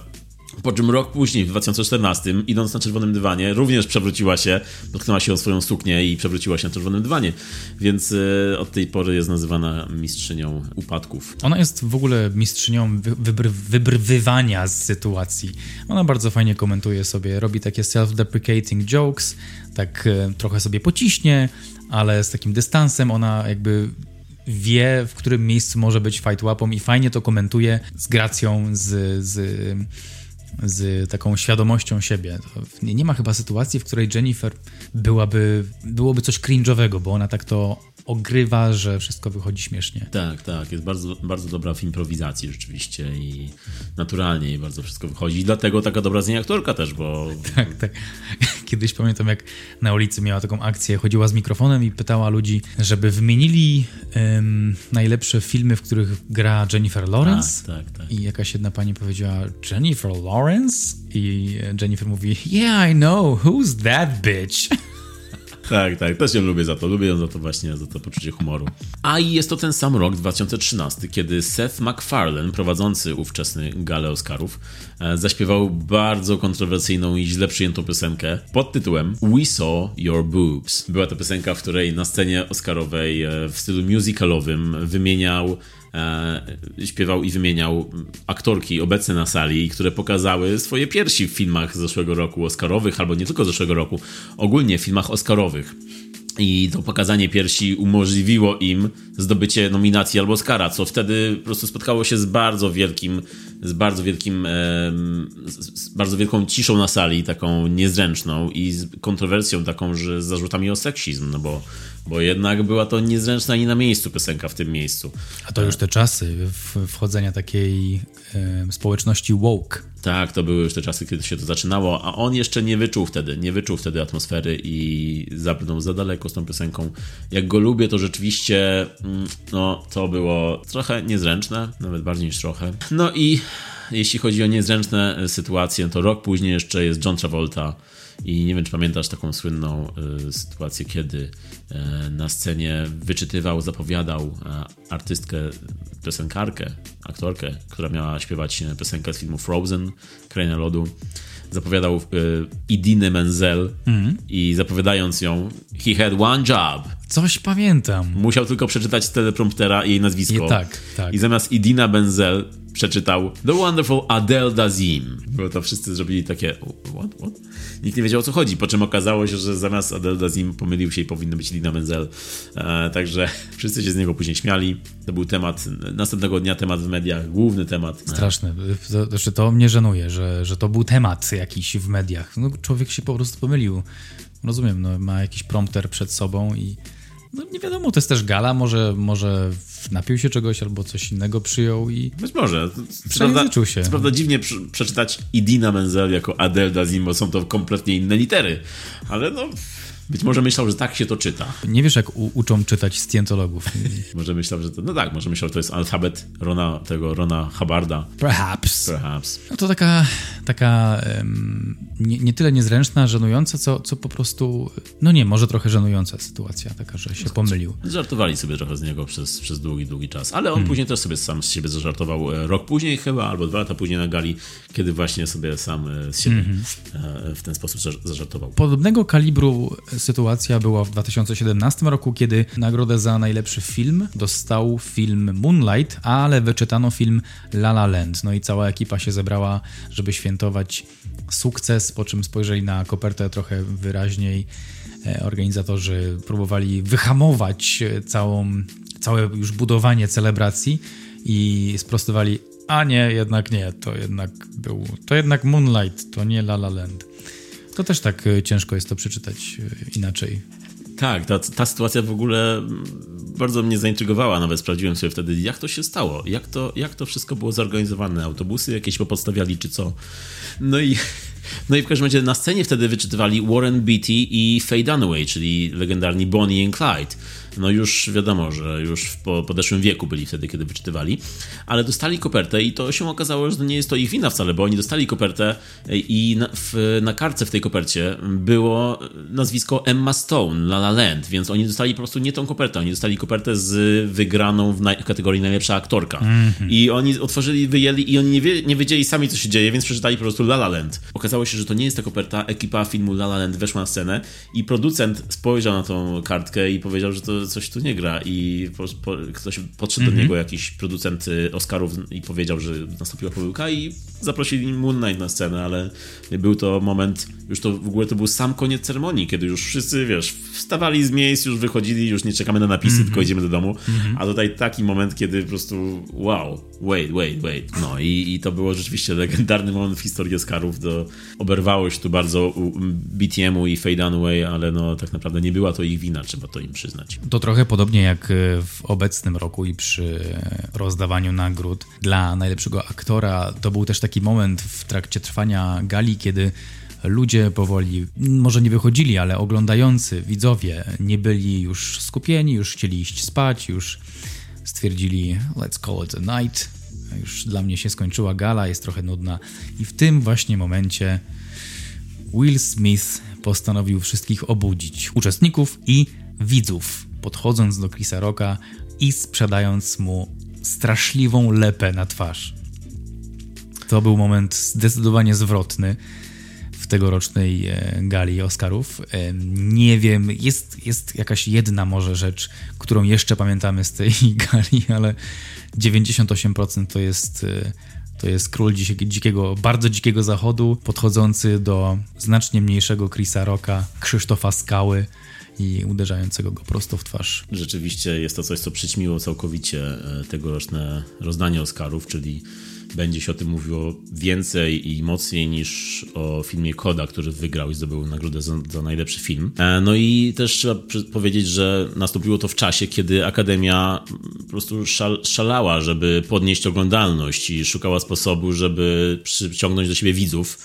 Po czym rok później, w 2014, idąc na czerwonym dywanie, również przewróciła się, dotknęła się o swoją suknię i przewróciła się na czerwonym dywanie. Więc e, od tej pory jest nazywana mistrzynią upadków. Ona jest w ogóle mistrzynią wybr wybrwywania z sytuacji. Ona bardzo fajnie komentuje sobie, robi takie self-deprecating jokes, tak e, trochę sobie pociśnie, ale z takim dystansem ona jakby wie, w którym miejscu może być fight łapą i fajnie to komentuje z gracją, z, z z taką świadomością siebie. Nie, nie, ma chyba sytuacji, w której Jennifer byłaby, byłoby coś cringe'owego, bo ona tak to ogrywa, że wszystko wychodzi śmiesznie. Tak, tak. Jest bardzo, bardzo dobra w improwizacji rzeczywiście i naturalnie i bardzo wszystko wychodzi. I dlatego taka dobra z niej aktorka też, bo... Tak, tak. Kiedyś pamiętam, jak na ulicy miała taką akcję, chodziła z mikrofonem i pytała ludzi, żeby wymienili um, najlepsze filmy, w których gra Jennifer Lawrence. Tak, tak, tak. I jakaś jedna pani powiedziała, Jennifer Lawrence? I Jennifer mówi, yeah, I know, who's that bitch? Tak, tak, też ją lubię za to. Lubię ją za to właśnie, za to poczucie humoru. A i jest to ten sam rok, 2013, kiedy Seth MacFarlane, prowadzący ówczesny galę Oscarów, e, zaśpiewał bardzo kontrowersyjną i źle przyjętą piosenkę pod tytułem We Saw Your Boobs. Była to piosenka, w której na scenie oscarowej e, w stylu musicalowym wymieniał śpiewał i wymieniał aktorki obecne na sali, które pokazały swoje piersi w filmach z zeszłego roku Oscarowych, albo nie tylko zeszłego roku, ogólnie w filmach Oscarowych. I to pokazanie piersi umożliwiło im zdobycie nominacji albo Oscara, co wtedy po prostu spotkało się z bardzo wielkim, z bardzo wielkim, z bardzo wielką ciszą na sali, taką niezręczną i z kontrowersją taką, że z zarzutami o seksizm, no bo bo jednak była to niezręczna i na miejscu piosenka w tym miejscu. A to już te czasy wchodzenia takiej e, społeczności woke. Tak, to były już te czasy, kiedy się to zaczynało, a on jeszcze nie wyczuł wtedy, nie wyczuł wtedy atmosfery i zabrnął za daleko z tą piosenką. Jak go lubię, to rzeczywiście, mm, no, to było trochę niezręczne, nawet bardziej niż trochę. No i jeśli chodzi o niezręczne sytuacje, to rok później jeszcze jest John Travolta i nie wiem, czy pamiętasz taką słynną y, sytuację, kiedy y, na scenie wyczytywał, zapowiadał y, artystkę, piosenkarkę, aktorkę, która miała śpiewać piosenkę z filmu Frozen, Kraina Lodu. Zapowiadał Idinę Menzel mm. i zapowiadając ją, he had one job. Coś pamiętam. Musiał tylko przeczytać z telepromptera jej nazwisko. I tak, tak. I zamiast Idina Benzel przeczytał The Wonderful Adele Dazim. Bo to wszyscy zrobili takie what, what? Nikt nie wiedział o co chodzi, po czym okazało się, że zamiast Adele Dazim pomylił się i powinno być Lina Menzel. E, także wszyscy się z niego później śmiali. To był temat, następnego dnia temat w mediach, główny temat. Straszne. To, znaczy to mnie żenuje, że, że to był temat jakiś w mediach. No, człowiek się po prostu pomylił. Rozumiem, no, ma jakiś prompter przed sobą i no nie wiadomo, to jest też gala, może, może napił się czegoś albo coś innego przyjął i... Być może. Przejęzyczył się. Co prawda dziwnie przeczytać Idina Menzel jako Adelda Zimbo, są to kompletnie inne litery, ale no... Być może myślał, że tak się to czyta. Nie wiesz, jak uczą czytać scjentologów. może myślał, że to. No tak, może myślał, że to jest alfabet Rona, tego Rona Habarda. Perhaps. Perhaps. No to taka, taka um, nie, nie, tyle niezręczna, żenująca, co, co po prostu. No nie, może trochę żenująca sytuacja, taka, że się pomylił. Żartowali sobie trochę z niego przez, przez długi, długi czas. Ale on hmm. później też sobie sam z siebie zażartował e, rok później chyba, albo dwa lata później na gali, kiedy właśnie sobie sam e, z siebie mm-hmm. w ten sposób zażartował. Podobnego kalibru sytuacja była w 2017 roku, kiedy nagrodę za najlepszy film dostał film Moonlight, ale wyczytano film La La Land. No i cała ekipa się zebrała, żeby świętować sukces, po czym spojrzeli na kopertę trochę wyraźniej. E, organizatorzy próbowali wyhamować całą, całe już budowanie celebracji i sprostowali, a nie, jednak nie, to jednak był, to jednak Moonlight, to nie La La Land. To też tak e, ciężko jest to przeczytać e, inaczej. Tak, ta, ta sytuacja w ogóle bardzo mnie zaintrygowała. Nawet sprawdziłem sobie wtedy, jak to się stało, jak to, jak to wszystko było zorganizowane. Autobusy jakieś popodstawiali, czy co. No i, no i w każdym razie na scenie wtedy wyczytywali Warren Beatty i Faye Dunaway, czyli legendarni Bonnie and Clyde no już wiadomo, że już w podeszłym wieku byli wtedy, kiedy wyczytywali, ale dostali kopertę i to się okazało, że nie jest to ich wina wcale, bo oni dostali kopertę i na, w, na kartce w tej kopercie było nazwisko Emma Stone, La La Land, więc oni dostali po prostu nie tą kopertę, oni dostali kopertę z wygraną w, na, w kategorii najlepsza aktorka. Mm -hmm. I oni otworzyli, wyjęli i oni nie, wie, nie wiedzieli sami, co się dzieje, więc przeczytali po prostu La La Land. Okazało się, że to nie jest ta koperta, ekipa filmu La La Land weszła na scenę i producent spojrzał na tą kartkę i powiedział, że to coś tu nie gra i po, po, ktoś podszedł mm -hmm. do mhm. niego, jakiś producent y, Oscarów i powiedział, że nastąpiła pomyłka i zaprosili Moon Knight na scenę, ale był to moment, już to w ogóle to był sam koniec ceremonii, kiedy już wszyscy, wiesz, wstawali z miejsc, już wychodzili, już nie czekamy na napisy, mm -hmm. tylko idziemy do domu. Mm -hmm. A tutaj taki moment, kiedy po prostu wow, wait, wait, wait. No i, i to było rzeczywiście legendarny moment w historii Oscarów. To oberwało się tu bardzo BTM-u i Fade Away, ale no tak naprawdę nie była to ich wina, trzeba to im przyznać. To trochę podobnie jak w obecnym roku i przy rozdawaniu nagród dla najlepszego aktora. To był też taki moment w trakcie trwania gali, kiedy ludzie powoli, może nie wychodzili, ale oglądający, widzowie nie byli już skupieni, już chcieli iść spać, już stwierdzili let's call it a night. Już dla mnie się skończyła gala, jest trochę nudna. I w tym właśnie momencie Will Smith postanowił wszystkich obudzić, uczestników i widzów, podchodząc do Chrisa Rocka i sprzedając mu straszliwą lepę na twarz. To był moment zdecydowanie zwrotny w tegorocznej e, gali Oscarów. E, nie wiem, jest, jest jakaś jedna może rzecz, którą jeszcze pamiętamy z tej gali, ale 98% to jest e, to jest król dzikiego, bardzo dzikiego zachodu, podchodzący do znacznie mniejszego Chrisa Rocka, Krzysztofa Skały i uderzającego go prosto w twarz. Rzeczywiście jest to coś, co przyćmiło całkowicie tegoroczne rozdanie Oscarów, czyli będzie się o tym mówiło więcej i mocniej niż o filmie Koda, który wygrał i zdobył nagrodę za, za najlepszy film. E, no i też trzeba powiedzieć, że nastąpiło to w czasie, kiedy Akademia po prostu szal, szalała, żeby podnieść oglądalność i szukała sposobu, żeby przyciągnąć do siebie widzów.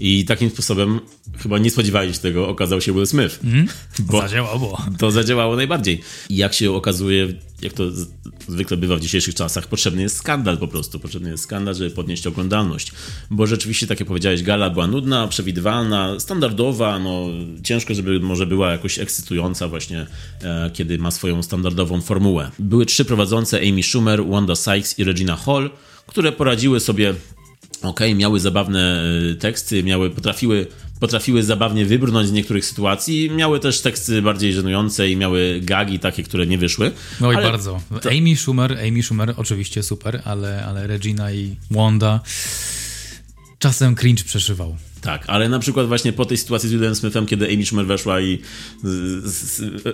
I takim sposobem, chyba nie spodziewali się tego, okazał się Will Smith. Mm, bo zadziałało. To zadziałało najbardziej. I jak się okazuje, jak to zwykle bywa w dzisiejszych czasach, potrzebny jest skandal po prostu. Potrzebny jest skandal, żeby podnieść oglądalność. Bo rzeczywiście, tak jak powiedziałeś, gala była nudna, przewidywalna, standardowa, no ciężko, żeby może była jakoś ekscytująca właśnie, e, kiedy ma swoją standardową formułę. Były trzy prowadzące, Amy Schumer, Wanda Sykes i Regina Hall, które poradziły sobie ok, miały zabawne e, teksty, miały, potrafiły, potrafiły zabawnie wybrnąć z niektórych sytuacji, miały też teksty bardziej żenujące i miały gagi takie, które nie wyszły. No i bardzo. To... Amy Schumer, Amy Schumer oczywiście super, ale, ale Regina i Wanda czasem cringe przeszywał. Tak, ale na przykład właśnie po tej sytuacji z Willem Smithem, kiedy Amy Schumer weszła i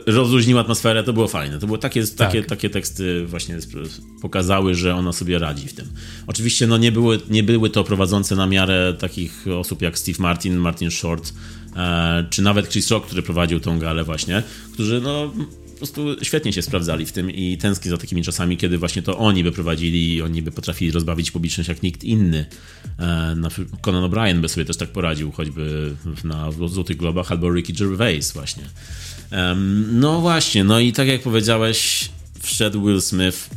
rozluźniła atmosferę, to było fajne. To były takie, tak. takie, takie teksty właśnie pokazały, że ona sobie radzi w tym. Oczywiście no, nie, były, nie były to prowadzące na miarę takich osób jak Steve Martin, Martin Short, e, czy nawet Chris Rock, który prowadził tą galę właśnie, którzy no prostu świetnie się sprawdzali w tym i tęsknię za takimi czasami, kiedy właśnie to oni by prowadzili i oni by potrafili rozbawić publiczność jak nikt inny. E, Conan O'Brien by sobie też tak poradził, choćby na Złotych Globach albo Ricky Gervais właśnie. No właśnie, no i tak jak powiedziałeś, wszedł Will Smith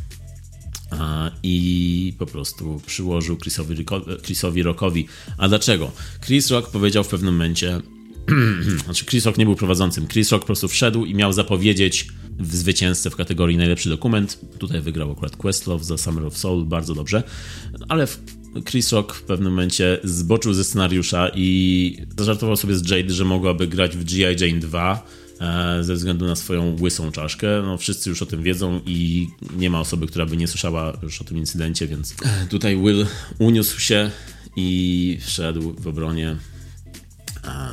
i po prostu przyłożył Chrisowi, Chrisowi Rockowi. A dlaczego? Chris Rock powiedział w pewnym momencie, znaczy Chris Rock nie był prowadzącym. Chris Rock po prostu wszedł i miał zapowiedzieć w zwycięzcę w kategorii najlepszy dokument. Tutaj wygrał akurat Questlove za Summer of Soul, bardzo dobrze. Ale Chris Rock w pewnym momencie zboczył ze scenariusza i zażartował sobie z Jade, że mogłaby grać w G.I. Jane 2 e, ze względu na swoją łysą czaszkę. No, wszyscy już o tym wiedzą i nie ma osoby, która by nie słyszała już o tym incydencie, więc tutaj Will uniósł się i wszedł w obronie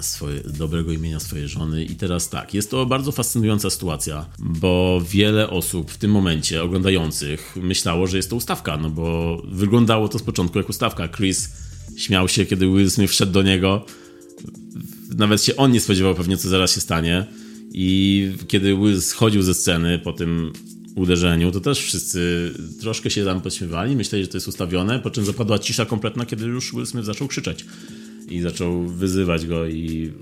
swoje, dobrego imienia swojej żony. I teraz tak, jest to bardzo fascynująca sytuacja, bo wiele osób w tym momencie oglądających myślało, że jest to ustawka, no bo wyglądało to z początku jak ustawka. Chris śmiał się, kiedy Will Smith wszedł do niego. Nawet się on nie spodziewał pewnie, co zaraz się stanie. I kiedy Will schodził ze sceny po tym uderzeniu, to też wszyscy troszkę się tam podśmiewali, myśleli, że to jest ustawione, po czym zapadła cisza kompletna, kiedy już Will Smith zaczął krzyczeć i zaczął wyzywać go i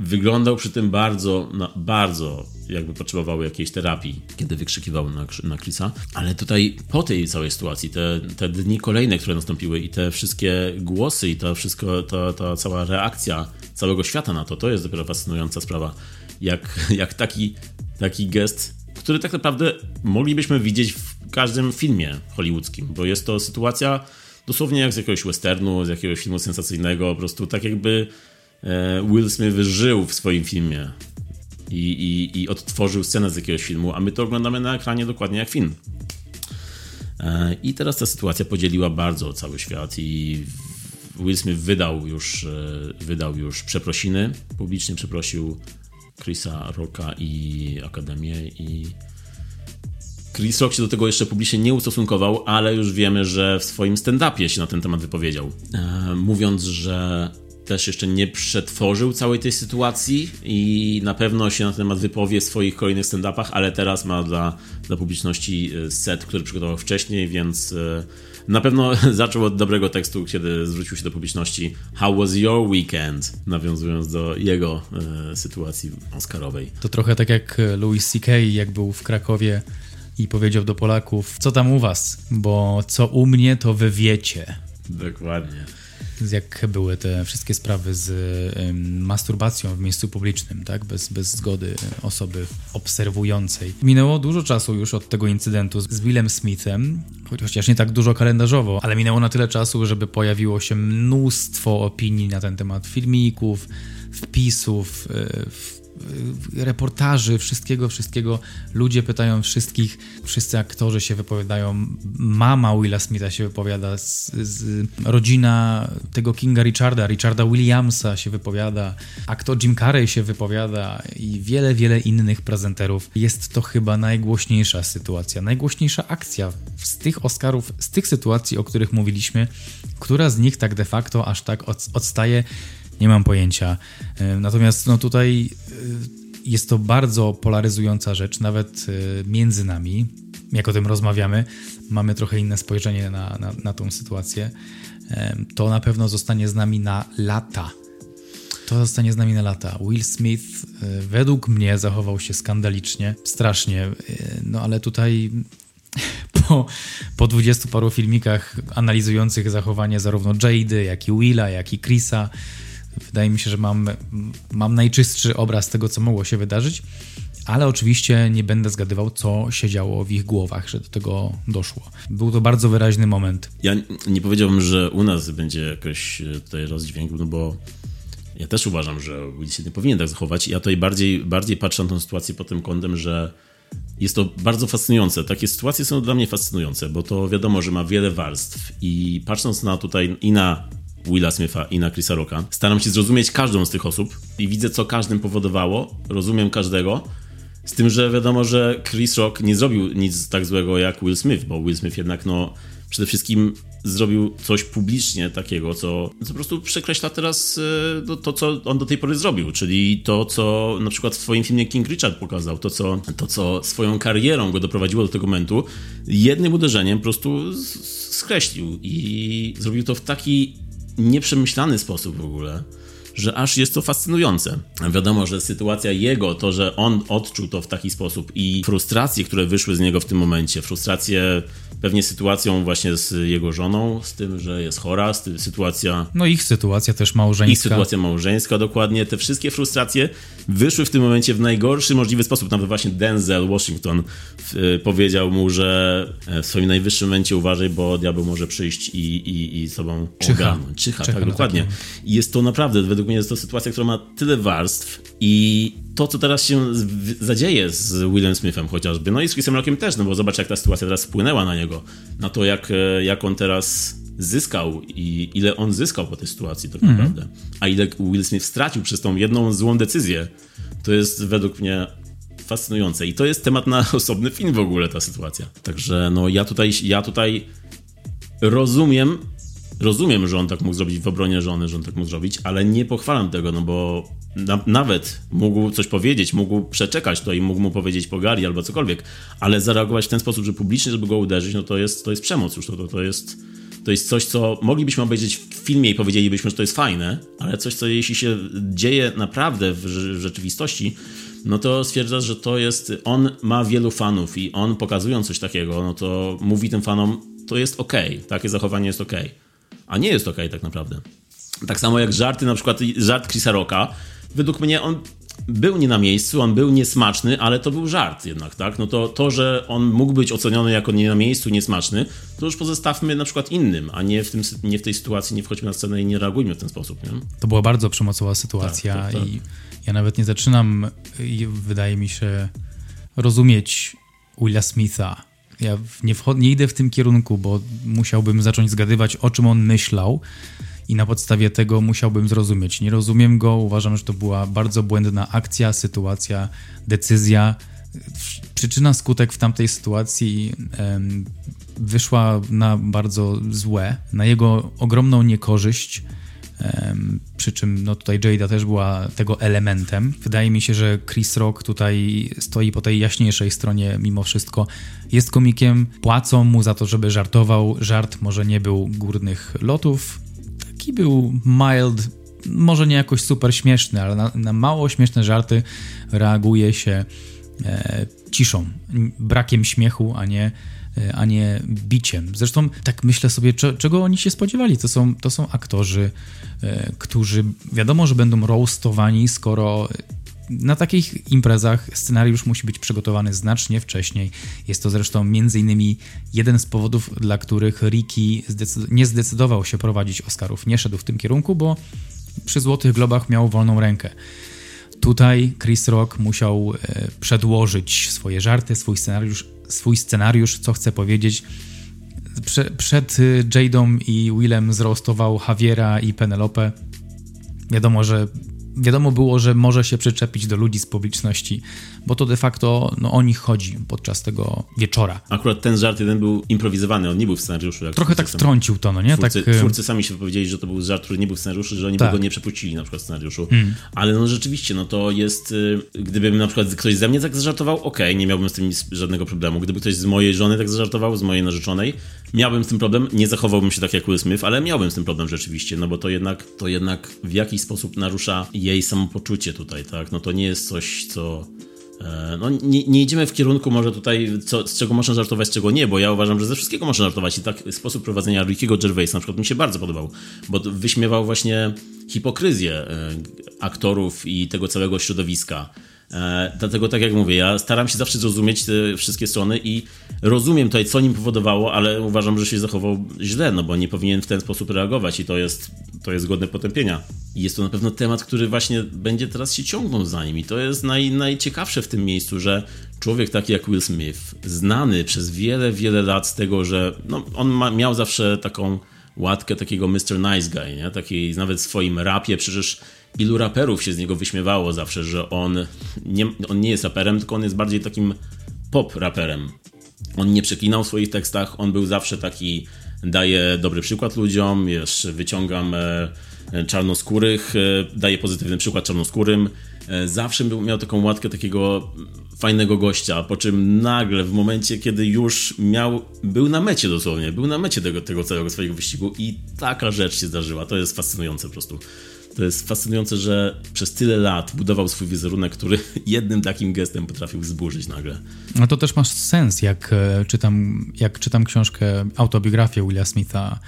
wyglądał przy tym bardzo, bardzo jakby potrzebował jakiejś terapii, kiedy wykrzykiwał na, na Chrisa. Ale tutaj po tej całej sytuacji, te, te dni kolejne, które nastąpiły i te wszystkie głosy i to wszystko, ta, ta cała reakcja całego świata na to, to jest dopiero fascynująca sprawa. Jak, jak taki, taki gest, który tak naprawdę moglibyśmy widzieć w każdym filmie hollywoodzkim, bo jest to sytuacja dosłownie jak z jakiegoś westernu, z jakiegoś filmu sensacyjnego, po prostu tak jakby e, Will Smith żył w swoim filmie i, i, i odtworzył scenę z jakiegoś filmu, a my to oglądamy na ekranie dokładnie jak film. E, I teraz ta sytuacja podzieliła bardzo cały świat i Will Smith wydał już, e, wydał już przeprosiny, publicznie przeprosił Chrisa Rocka i Akademię i Chris Rock się do tego jeszcze publicznie nie ustosunkował, ale już wiemy, że w swoim stand-upie się na ten temat wypowiedział. E, mówiąc, że też jeszcze nie przetworzył całej tej sytuacji i na pewno się na ten temat wypowie w swoich kolejnych stand-upach, ale teraz ma dla, dla publiczności e, set, który przygotował wcześniej, więc e, na pewno zaczął od dobrego tekstu, kiedy zwrócił się do publiczności How was your weekend? Nawiązując do jego e, sytuacji oscarowej. To trochę tak jak Louis C.K. jak był w Krakowie i powiedział do Polaków, co tam u was, bo co u mnie, to wy wiecie. Dokładnie jak były te wszystkie sprawy z masturbacją w miejscu publicznym, tak? Bez, bez zgody osoby obserwującej. Minęło dużo czasu już od tego incydentu z Willem Smithem, chociaż nie tak dużo kalendarzowo, ale minęło na tyle czasu, żeby pojawiło się mnóstwo opinii na ten temat filmików, wpisów, e, reportaży, wszystkiego, wszystkiego. Ludzie pytają wszystkich, wszyscy aktorzy się wypowiadają, mama Willa Smitha się wypowiada, z, z, rodzina tego Kinga Richarda, Richarda Williamsa się wypowiada, aktor Jim Carrey się wypowiada i wiele, wiele innych prezenterów. Jest to chyba najgłośniejsza sytuacja, najgłośniejsza akcja z tych Oscarów, z tych sytuacji, o których mówiliśmy, która z nich tak de facto aż tak odstaje nie mam pojęcia. E, natomiast no tutaj e, jest to bardzo polaryzująca rzecz, nawet e, między nami. Jak o tym rozmawiamy, mamy trochę inne spojrzenie na, na, na tą sytuację. To na pewno zostanie z nami na lata. To zostanie z nami na lata. Will Smith według mnie zachował się skandalicznie, strasznie, no ale tutaj po, po 20 paru filmikach analizujących zachowanie zarówno Jady, jak i Willa, jak i Chrisa, Wydaje mi się, że mam, mam najczystszy obraz tego, co mogło się wydarzyć, ale oczywiście nie będę zgadywał, co się działo w ich głowach, że do tego doszło. Był to bardzo wyraźny moment. Ja nie powiedziałbym, że u nas będzie jakoś e, tutaj rozdźwięk, no bo ja też uważam, że Will się nie powinien tak zachować. Ja tutaj bardziej, bardziej patrzę na tę sytuację pod tym kątem, że jest to bardzo fascynujące. Takie sytuacje są dla mnie fascynujące, bo to wiadomo, że ma wiele warstw i patrząc na tutaj i na Willa Smitha i na Chrisa Rocka. Staram się zrozumieć każdą z tych osób i widzę, co każdym powodowało. Rozumiem każdego. Z tym, że wiadomo, że Chris Rock nie zrobił nic tak złego jak Will Smith, bo Will Smith jednak, no, przede wszystkim zrobił coś publicznie takiego, co, co po prostu przekreśla teraz e, to, co on do tej pory zrobił, czyli to, co na przykład w swoim filmie King Richard pokazał, to, co, to, co swoją karierą go doprowadziło do tego momentu, jednym uderzeniem po prostu skreślił i zrobił to w taki nieprzemyślany sposób w ogóle, że aż jest to fascynujące. Wiadomo, że sytuacja jego, to, że on odczuł to w taki sposób i frustracje, które wyszły z niego w tym momencie, frustracje pewnie sytuacją właśnie z jego żoną, z tym, że jest chora, z tym, sytuacja... No ich sytuacja też małżeńska. Ich sytuacja małżeńska, dokładnie. Te wszystkie frustracje wyszły w tym momencie w najgorszy możliwy sposób. Nawet właśnie Denzel Washington powiedział mu, że e, w swoim najwyższym momencie uważaj, bo diabeł może przyjść i, i, i sobą Czyha. ogarnąć. Czyha, Czyha tak, dokładnie. I jest to naprawdę, według mnie jest to sytuacja, która ma tyle warstw i to, co teraz się zadzieje z Willem Smithem chociażby, no i z Chrisem Rockiem też, no bo zobacz, jak ta sytuacja teraz wpłynęła na niego, na to, jak, e, jak on teraz zyskał i ile on zyskał po tej sytuacji tak mm. naprawdę, a ile Will Smith stracił przez tą jedną złą decyzję, to jest według mnie fascynujące i to jest temat na osobny film w ogóle, ta sytuacja. Także no ja tutaj, ja tutaj rozumiem rozumiem, że on tak mógł zrobić w obronie żony, że on tak mógł zrobić, ale nie pochwalam tego, no bo na, nawet mógł coś powiedzieć, mógł przeczekać to i mógł mu powiedzieć pogari albo cokolwiek, ale zareagować w ten sposób, że publicznie, żeby go uderzyć, no to jest, to jest przemoc już, to, to, to jest to jest coś, co moglibyśmy obejrzeć w filmie i powiedzielibyśmy, że to jest fajne, ale coś, co jeśli się dzieje naprawdę w, w rzeczywistości, no to stwierdzasz, że to jest, on ma wielu fanów i on pokazując coś takiego, no to mówi tym fanom, to jest ok, takie zachowanie jest ok a nie jest okay, tak naprawdę. Tak samo jak żarty, na przykład żart Chrisa Rocka, według mnie on był nie na miejscu, on był niesmaczny, ale to był żart jednak, tak? No to, to, że on mógł być oceniony jako nie na miejscu, niesmaczny, to już pozostawmy na przykład innym, a nie w, tym, nie w tej sytuacji, nie wchodźmy na scenę i nie reagujmy w ten sposób, nie? To była bardzo przemocowa sytuacja tak, tak, tak. i ja nawet nie zaczynam, wydaje mi się, rozumieć Willa Smitha ja nie, wchod- nie idę w tym kierunku, bo musiałbym zacząć zgadywać, o czym on myślał i na podstawie tego musiałbym zrozumieć. Nie rozumiem go, uważam, że to była bardzo błędna akcja, sytuacja, decyzja. Przyczyna, skutek w tamtej sytuacji em, wyszła na bardzo złe, na jego ogromną niekorzyść. Przy czym no tutaj Jada też była tego elementem. Wydaje mi się, że Chris Rock tutaj stoi po tej jaśniejszej stronie mimo wszystko. Jest komikiem, płacą mu za to, żeby żartował. Żart może nie był górnych lotów, taki był mild, może nie jakoś super śmieszny, ale na, na mało śmieszne żarty reaguje się e, ciszą, brakiem śmiechu, a nie E, a nie biciem. Zresztą tak myślę sobie, czego oni się spodziewali. To są, to są aktorzy, e, którzy wiadomo, że będą roastowani, skoro na takich imprezach scenariusz musi być przygotowany znacznie wcześniej. Jest to zresztą między innymi jeden z powodów, dla których Ricky nie zdecydował się prowadzić Oscarów. Nie szedł w tym kierunku, bo przy Złotych Globach miał wolną rękę. Tutaj Chris Rock musiał e, przedłożyć swoje żarty, swój scenariusz, swój scenariusz co chce powiedzieć. Prze, przed y, Jadą i Willem zrostował Javiera i Penelope. Wiadomo, że wiadomo było, że może się przyczepić do ludzi z publiczności, bo to de facto no, o nich chodzi podczas tego wieczora. Akurat ten żart jeden był improwizowany, on nie był w scenariuszu. Jak Trochę tak wtrącił to, no nie? Twórcy, tak... twórcy sami się wypowiedzieli, że to był żart, który nie był w scenariuszu, że oni tak. by go nie przepuścili na przykład w scenariuszu. Hmm. Ale no rzeczywiście, no to jest, y, gdybym na przykład ktoś ze mnie tak zażartował, okej, okay, nie miałbym z tym żadnego problemu. Gdyby ktoś z mojej żony tak zażartował, z mojej narzeczonej, miałbym z tym problem, nie zachowałbym się tak jak Will Smith, ale miałbym z tym problem rzeczywiście, no bo to jednak, to jednak w jakiś sposób narusza jej samopoczucie tutaj, tak? No to nie jest coś, co no, nie, nie, idziemy w kierunku może tutaj, co, z czego można żartować, z czego nie, bo ja uważam, że ze wszystkiego można żartować i tak sposób prowadzenia Rickiego Gervaisa na przykład mi się bardzo podobał, bo wyśmiewał właśnie hipokryzję e, aktorów i tego całego środowiska. E, dlatego, tak jak mówię, ja staram się zawsze zrozumieć te wszystkie strony i rozumiem tutaj, co nim powodowało, ale uważam, że się zachował źle, no bo nie powinien w ten sposób reagować i to jest, to jest godne potępienia. I jest to na pewno temat, który właśnie będzie teraz się ciągnął za nim i to jest naj, najciekawsze w tym miejscu, że człowiek taki jak Will Smith, znany przez wiele, wiele lat z tego, że no, on ma, miał zawsze taką łatkę takiego Mr. Nice Guy, nie? Takiej nawet w swoim rapie, przecież ilu raperów się z niego wyśmiewało zawsze, że on nie, on nie jest raperem, tylko on jest bardziej takim pop raperem. On nie przeklinał w swoich tekstach, on był zawsze taki, daje dobry przykład ludziom, wiesz, wyciągam e, czarnoskórych, e, daje pozytywny przykład czarnoskórym. E, zawsze miał taką łatkę takiego fajnego gościa, po czym nagle w momencie, kiedy już miał, był na mecie dosłownie, był na mecie tego, tego całego swojego wyścigu i taka rzecz się zdarzyła. To jest fascynujące po prostu. To jest fascynujące, że przez tyle lat budował swój wizerunek, który jednym takim gestem potrafił zburzyć nagle. No to też ma sens, jak e, czytam, jak czytam książkę, autobiografię Willa Smitha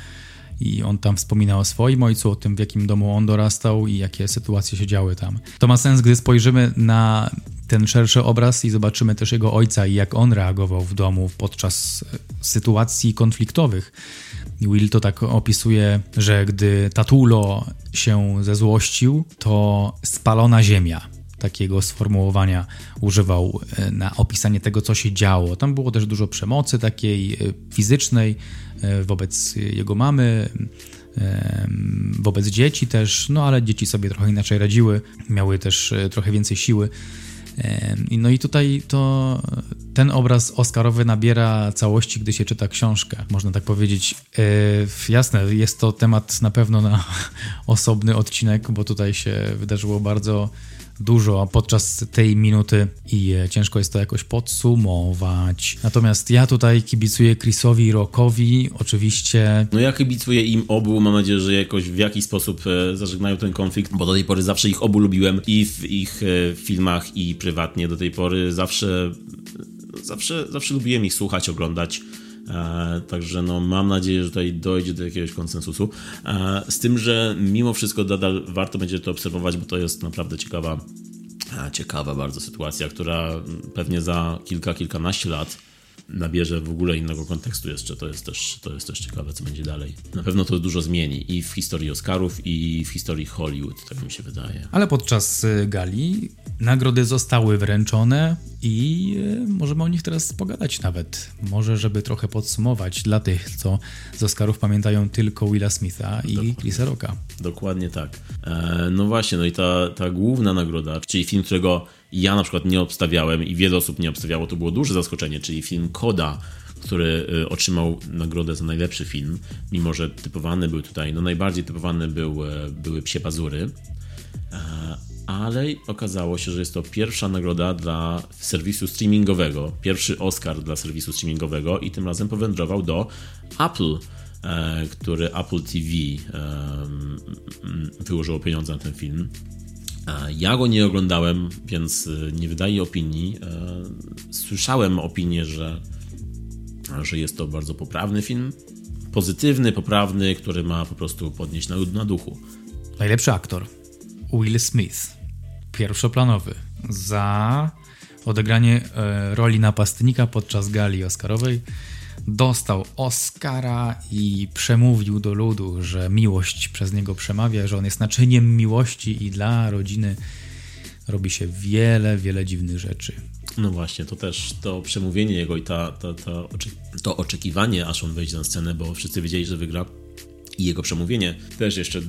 i on tam wspominał o swoim ojcu, o tym, w jakim domu on dorastał i jakie sytuacje się działy tam. To ma sens, gdy spojrzymy na ten szerszy obraz i zobaczymy też jego ojca i jak on reagował w domu podczas e, sytuacji konfliktowych. Will to tak opisuje, że gdy Tatulo się zezłościł, to spalona ziemia. Takiego sformułowania używał e, na opisanie tego, co się działo. Tam było też dużo przemocy takiej e, fizycznej wobec jego mamy, wobec dzieci też, no ale dzieci sobie trochę inaczej radziły, miały też trochę więcej siły. No i tutaj to ten obraz Oscarowy nabiera całości, gdy się czyta książkę, można tak powiedzieć. E, jasne, jest to temat na pewno na osobny odcinek, bo tutaj się wydarzyło bardzo dużo podczas tej minuty i ciężko jest to jakoś podsumować. Natomiast ja tutaj kibicuję Chrisowi i Rockowi, oczywiście. No ja kibicuję im obu, mam nadzieję, że jakoś w jakiś sposób e, zażegnają ten konflikt, bo do tej pory zawsze ich obu lubiłem i w ich e, filmach i prywatnie do tej pory zawsze zawsze, zawsze lubiłem ich słuchać, oglądać. E, także no, mam nadzieję, że tutaj dojdzie do jakiegoś konsensusu. E, z tym, że mimo wszystko nadal warto będzie to obserwować, bo to jest naprawdę ciekawa, e, ciekawa bardzo sytuacja, która pewnie za kilka, kilkanaście lat nabierze w ogóle innego kontekstu jeszcze. To jest też, to jest też ciekawe, co będzie dalej. Na pewno to dużo zmieni i w historii Oscarów, i w historii Hollywood, tak mi się wydaje. Ale podczas y, gali nagrody zostały wręczone i y, możemy o nich teraz pogadać nawet. Może, żeby trochę podsumować dla tych, co z Oscarów pamiętają tylko Willa Smitha i Dokładnie. Chrisa Rocka. Dokładnie tak. E, no właśnie, no i ta, ta główna nagroda, czyli film, którego ja na przykład nie obstawiałem i wiele osób nie obstawiało, to było duże zaskoczenie, czyli film Koda, który y, otrzymał nagrodę za najlepszy film, mimo że typowany był tutaj, no najbardziej typowany był, e, były Psie Pazury, e, ale okazało się, że jest to pierwsza nagroda dla serwisu streamingowego, pierwszy Oscar dla serwisu streamingowego i tym razem powędrował do Apple, e, który Apple TV wyłożyło pieniądze na ten film. Ja go nie oglądałem, więc y, nie wydaję opinii. E, słyszałem opinię, że, że jest to bardzo poprawny film. Pozytywny, poprawny, który ma po prostu podnieść na, na duchu. Najlepszy aktor Will Smith, pierwszoplanowy, za odegranie e, roli napastnika podczas gali Oscarowej dostał Oscara i przemówił do ludu, że miłość przez niego przemawia, że on jest naczyniem miłości i dla rodziny robi się wiele, wiele dziwnych rzeczy. No właśnie, to też to przemówienie jego i ta, ta, ta, to oczekiwanie, aż on wejdzie na scenę, bo wszyscy wiedzieli, że wygra i jego przemówienie też jeszcze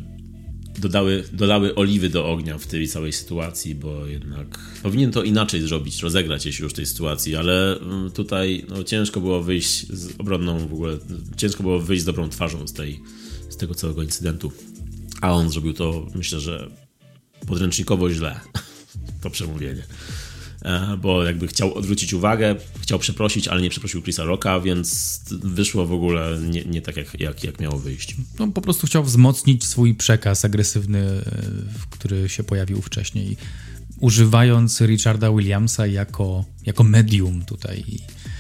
dodały, dolały oliwy do ognia w tej całej sytuacji, bo jednak powinien to inaczej zrobić, rozegrać się już tej sytuacji, ale mm, tutaj no, ciężko było wyjść z obronną w ogóle, ciężko było wyjść z dobrą twarzą z, tej, z tego całego incydentu. A on zrobił to, myślę, że podręcznikowo źle, to przemówienie. E, bo jakby chciał odwrócić uwagę, chciał przeprosić, ale nie przeprosił Chrisa Rocka, więc wyszło w ogóle nie, nie tak, jak, jak, jak miało wyjść. No, po prostu chciał wzmocnić swój przekaz agresywny, e, który się pojawił wcześniej, używając Richarda Williamsa jako, jako medium tutaj.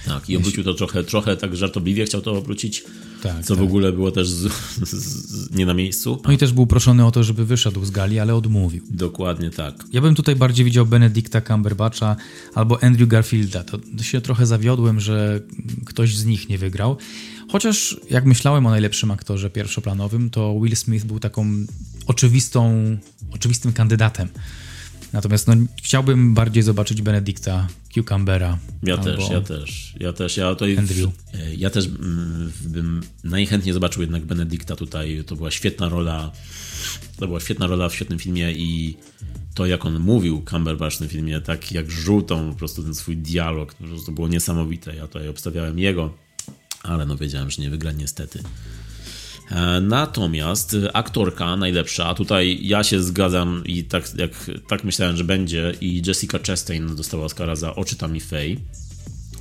Tak, i obrócił to trochę, trochę tak żartobliwie, chciał to obrócić, tak, co tak. w ogóle było też z, z, z, nie na miejscu. No i też był proszony o to, żeby wyszedł z gali, ale odmówił. Dokładnie tak. Ja bym tutaj bardziej widział Benedicta Cumberbatcha albo Andrew Garfielda. To się trochę zawiodłem, że ktoś z nich nie wygrał. Chociaż jak myślałem o najlepszym aktorze pierwszoplanowym, to Will Smith był taką oczywistą, oczywistym kandydatem. Natomiast no, chciałbym bardziej zobaczyć Benedicta Cucumbera. Ja też, ja też. Ja też. Ja, to Andrew. E, ja też mm, bym najchętniej zobaczył jednak Benedicta tutaj. To była świetna rola. To była świetna rola w świetnym filmie i to, jak on mówił Cumberbatch w tym filmie, tak jak żółtą po prostu ten swój dialog, to było niesamowite. Ja tutaj obstawiałem jego, ale no wiedziałem, że nie wygra niestety. E, natomiast aktorka najlepsza, tutaj ja się zgadzam i tak, jak, tak myślałem, że będzie i Jessica Chastain dostała Oscara za Oczy Tammy Faye.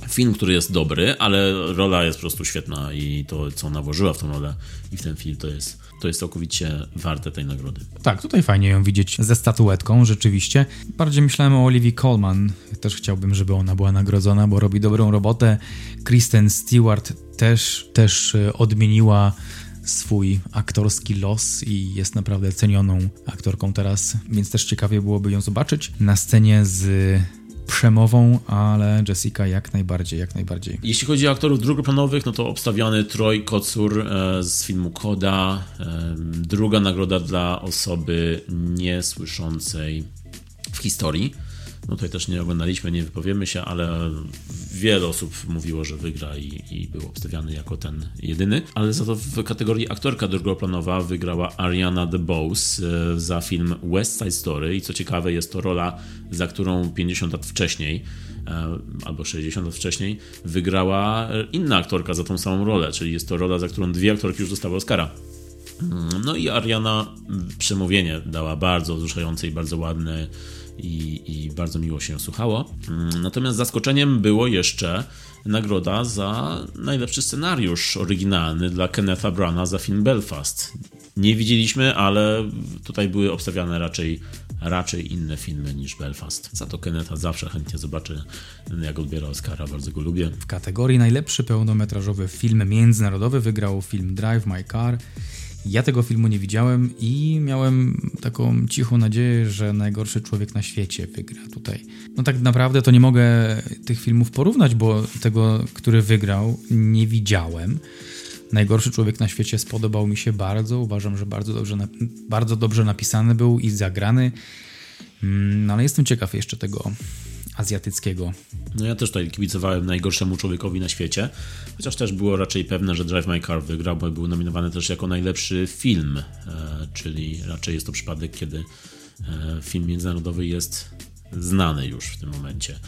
Film, który jest dobry, ale rola jest po prostu świetna i to, co ona włożyła w tą rolę i w ten film, to jest, to jest całkowicie warte tej nagrody. Tak, tutaj fajnie ją widzieć ze statuetką, rzeczywiście. Bardziej myślałem o Olivia Colman. Też chciałbym, żeby ona była nagrodzona, bo robi dobrą robotę. Kristen Stewart też, też e, odmieniła swój aktorski los i jest naprawdę cenioną aktorką teraz, więc też ciekawie byłoby ją zobaczyć na scenie z przemową, ale Jessica jak najbardziej, jak najbardziej. Jeśli chodzi o aktorów drugoplanowych, no to obstawiany Troy Kocur e, z filmu Koda. E, druga nagroda dla osoby niesłyszącej w historii. No tutaj też nie oglądaliśmy, nie wypowiemy się, ale wiele osób mówiło, że wygra i, i był obstawiany jako ten jedyny. Ale za to w kategorii aktorka drugoplanowa wygrała Ariana DeBose e, za film West Side Story i co ciekawe jest to rola, za którą 50 lat wcześniej e, albo 60 lat wcześniej wygrała inna aktorka za tą samą rolę, czyli jest to rola, za którą dwie aktorki już dostały Oscara. Mm, no i Ariana przemówienie dała bardzo wzruszające i bardzo ładne i, i bardzo miło się słuchało. Mm, natomiast zaskoczeniem było jeszcze nagroda za najlepszy scenariusz oryginalny dla Kennetha Brana za film Belfast. Nie widzieliśmy, ale tutaj były obstawiane raczej, raczej inne filmy niż Belfast. Za to Kennetha zawsze chętnie zobaczę, jak odbiera Oscara, bardzo go lubię. W kategorii najlepszy pełnometrażowy film międzynarodowy wygrał film Drive My Car Ja tego filmu nie widziałem i miałem taką cichą nadzieję, że najgorszy człowiek na świecie wygra tutaj. No tak naprawdę to nie mogę tych filmów porównać, bo tego, który wygrał, nie widziałem. Najgorszy człowiek na świecie spodobał mi się bardzo. Uważam, że bardzo dobrze, bardzo dobrze napisany był i zagrany. Mm, no ale jestem ciekaw jeszcze tego azjatyckiego. No ja też tutaj kibicowałem najgorszemu człowiekowi na świecie, chociaż też było raczej pewne, że Drive My Car wygrał, bo był nominowany też jako najlepszy film, e, czyli raczej jest to przypadek, kiedy e, film międzynarodowy jest znany już w tym momencie.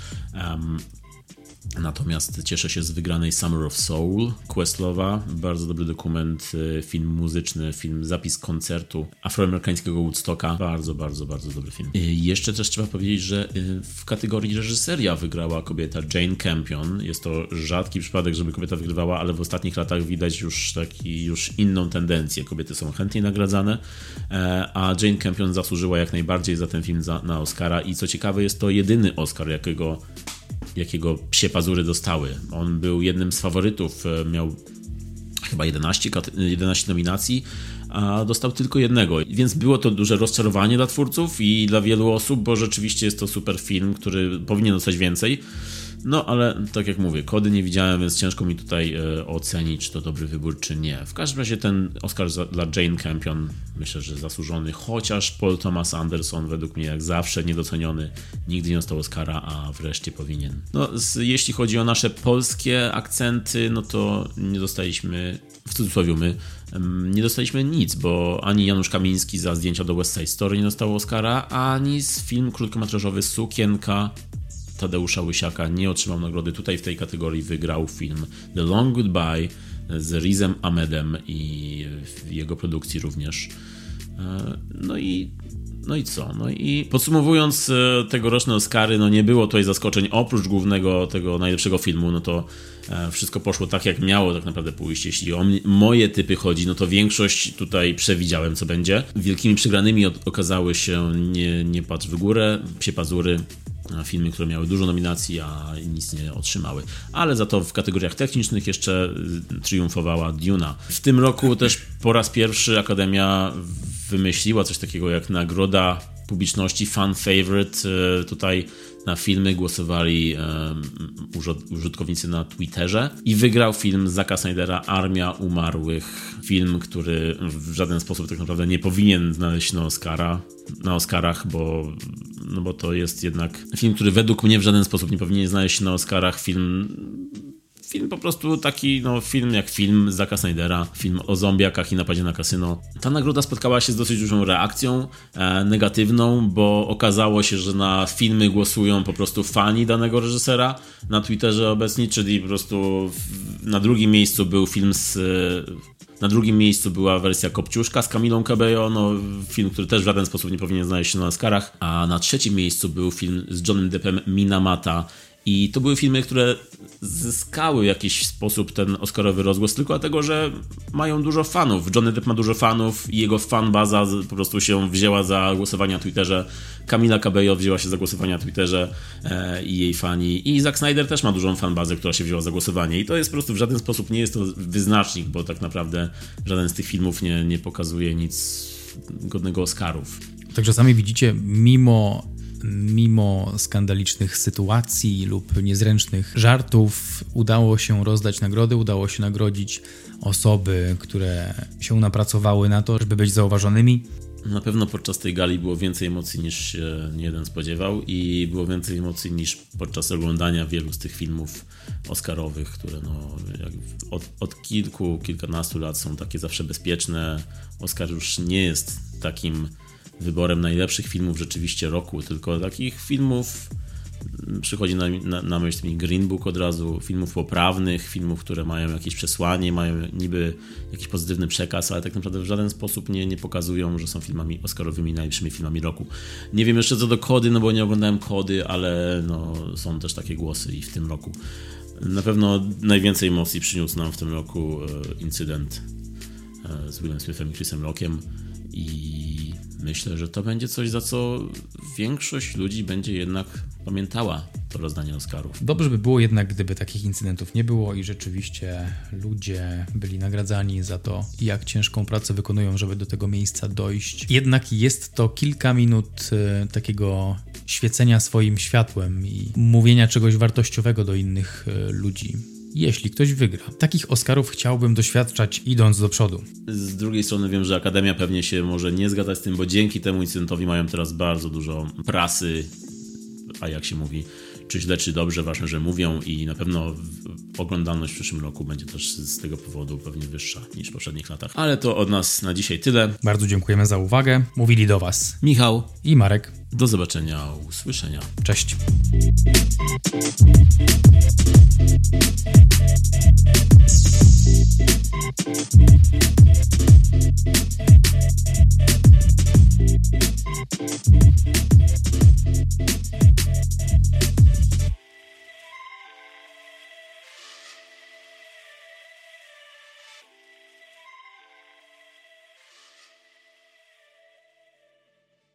Natomiast cieszę się z wygranej Summer of Soul Questlowa. Bardzo dobry dokument, y, film muzyczny, film zapis koncertu afroamerykańskiego Woodstocka. Bardzo, bardzo, bardzo dobry film. Y, jeszcze też trzeba powiedzieć, że y, w kategorii reżyseria wygrała kobieta Jane Campion. Jest to rzadki przypadek, żeby kobieta wygrywała, ale w ostatnich latach widać już taki, już inną tendencję. Kobiety są chętniej nagradzane, e, a Jane Campion zasłużyła jak najbardziej za ten film na Oscara i co ciekawe jest to jedyny Oscar, jakiego jakiego psie pazury dostały. On był jednym z faworytów, e, miał chyba 11, 11 nominacji, a dostał tylko jednego. Więc było to duże rozczarowanie dla twórców i dla wielu osób, bo rzeczywiście jest to super film, który powinien dostać więcej. No, ale tak jak mówię, kody nie widziałem, więc ciężko mi tutaj e, ocenić, czy to dobry wybór, czy nie. W każdym razie ten Oscar dla Jane Campion myślę, że zasłużony, chociaż Paul Thomas Anderson według mnie jak zawsze niedoceniony, nigdy nie dostał Oscara, a wreszcie powinien. No, jeśli chodzi o nasze polskie akcenty, no to nie dostaliśmy, w cudzysłowie my, nie dostaliśmy nic, bo ani Janusz Kamiński za zdjęcia do West Side Story nie dostał Oscara, ani film krótkometrażowy Sukienka Tadeusza Łysiaka nie otrzymał nagrody. Tutaj w tej kategorii wygrał film The Long Goodbye z Rizem Ahmedem i jego produkcji również. E, no i no i co? No i podsumowując e, tegoroczne Oscary, no nie było tutaj zaskoczeń oprócz głównego tego najlepszego filmu, no to e, wszystko poszło tak jak miało tak naprawdę pójść. Jeśli o moje typy chodzi, no to większość tutaj przewidziałem co będzie. Wielkimi przegranymi okazały się Nie, nie patrz w górę, Psie Pazury, filmy, które miały dużo nominacji, a nic nie otrzymały. Ale za to w kategoriach technicznych jeszcze y, triumfowała Duna. W tym roku też po raz pierwszy Akademia wymyśliła coś takiego jak nagroda publiczności fan favorite. Y, tutaj na filmy głosowali użytkownicy na Twitterze i wygrał film Zaka Snydera Armia Umarłych. Film, który w żaden sposób tak naprawdę nie powinien znaleźć na Oscara, na Oscarach, bo, no bo to jest jednak film, który według mnie w żaden sposób nie powinien znaleźć się na Oscarach. Film film po prostu taki, no film jak film Zacka Snydera, film o zombiakach i napadzie na kasyno. Ta nagroda spotkała się z dosyć dużą reakcją e, negatywną, bo okazało się, że na filmy głosują po prostu fani danego reżysera na Twitterze obecni, czyli po prostu w, na drugim miejscu był film z na drugim miejscu była wersja Kopciuszka z Camilą Cabello, no, film, który też w żaden sposób nie powinien znaleźć się na Oscarach. A na trzecim miejscu był film z Johnem Deppem Minamata. I to były filmy, które zyskały w jakiś sposób ten Oscarowy rozgłos tylko dlatego, że mają dużo fanów. Johnny Depp ma dużo fanów i jego fanbaza po prostu się wzięła za głosowanie na Twitterze. Camila Cabello wzięła się za głosowanie na Twitterze e, i jej fani. I Zack Snyder też ma dużą fanbazę, która się wzięła za głosowanie. I to jest po prostu w żaden sposób nie jest to wyznacznik, bo tak naprawdę żaden z tych filmów nie, nie pokazuje nic godnego Oscarów. Także sami widzicie, mimo mimo skandalicznych sytuacji lub niezręcznych żartów, udało się rozdać nagrody, udało się nagrodzić osoby, które się napracowały na to, żeby być zauważonymi. Na pewno podczas tej gali było więcej emocji niż się jeden spodziewał i było więcej emocji niż podczas oglądania wielu z tych filmów oscarowych, które no, od, od kilku, kilkunastu lat są takie zawsze bezpieczne. Oscar już nie jest takim wyborem najlepszych filmów rzeczywiście roku, tylko takich filmów mm, przychodzi na, na, na myśl mi Green Book od razu, filmów poprawnych, filmów, które mają jakieś przesłanie, mają niby jakiś pozytywny przekaz, ale tak naprawdę w żaden sposób nie, nie pokazują, że są filmami oscarowymi, najlepszymi filmami roku. Nie wiem jeszcze co do Kody, no bo nie oglądałem Kody, ale no, są też takie głosy i w tym roku. Na pewno najwięcej emocji przyniósł nam w tym roku e, incydent e, z Willem Smithem i Chrisem Rockiem i myślę, że to będzie coś, za co większość ludzi będzie jednak pamiętała to rozdanie Oscarów. Dobrze by było jednak, gdyby takich incydentów nie było i rzeczywiście ludzie byli nagradzani za to, jak ciężką pracę wykonują, żeby do tego miejsca dojść. Jednak jest to kilka minut e, takiego świecenia swoim światłem i mówienia czegoś wartościowego do innych e, ludzi jeśli ktoś wygra. Takich Oscarów chciałbym doświadczać idąc do przodu. Z drugiej strony wiem, że Akademia pewnie się może nie zgadzać z tym, bo dzięki temu incydentowi mają teraz bardzo dużo prasy, a jak się mówi, czy źle, czy dobrze, ważne, że mówią i na pewno oglądalność w przyszłym roku będzie też z tego powodu pewnie wyższa niż w poprzednich latach. Ale to od nas na dzisiaj tyle. Bardzo dziękujemy za uwagę. Mówili do Was Michał i Marek. Do zobaczenia, usłyszenia. Cześć. Thank you.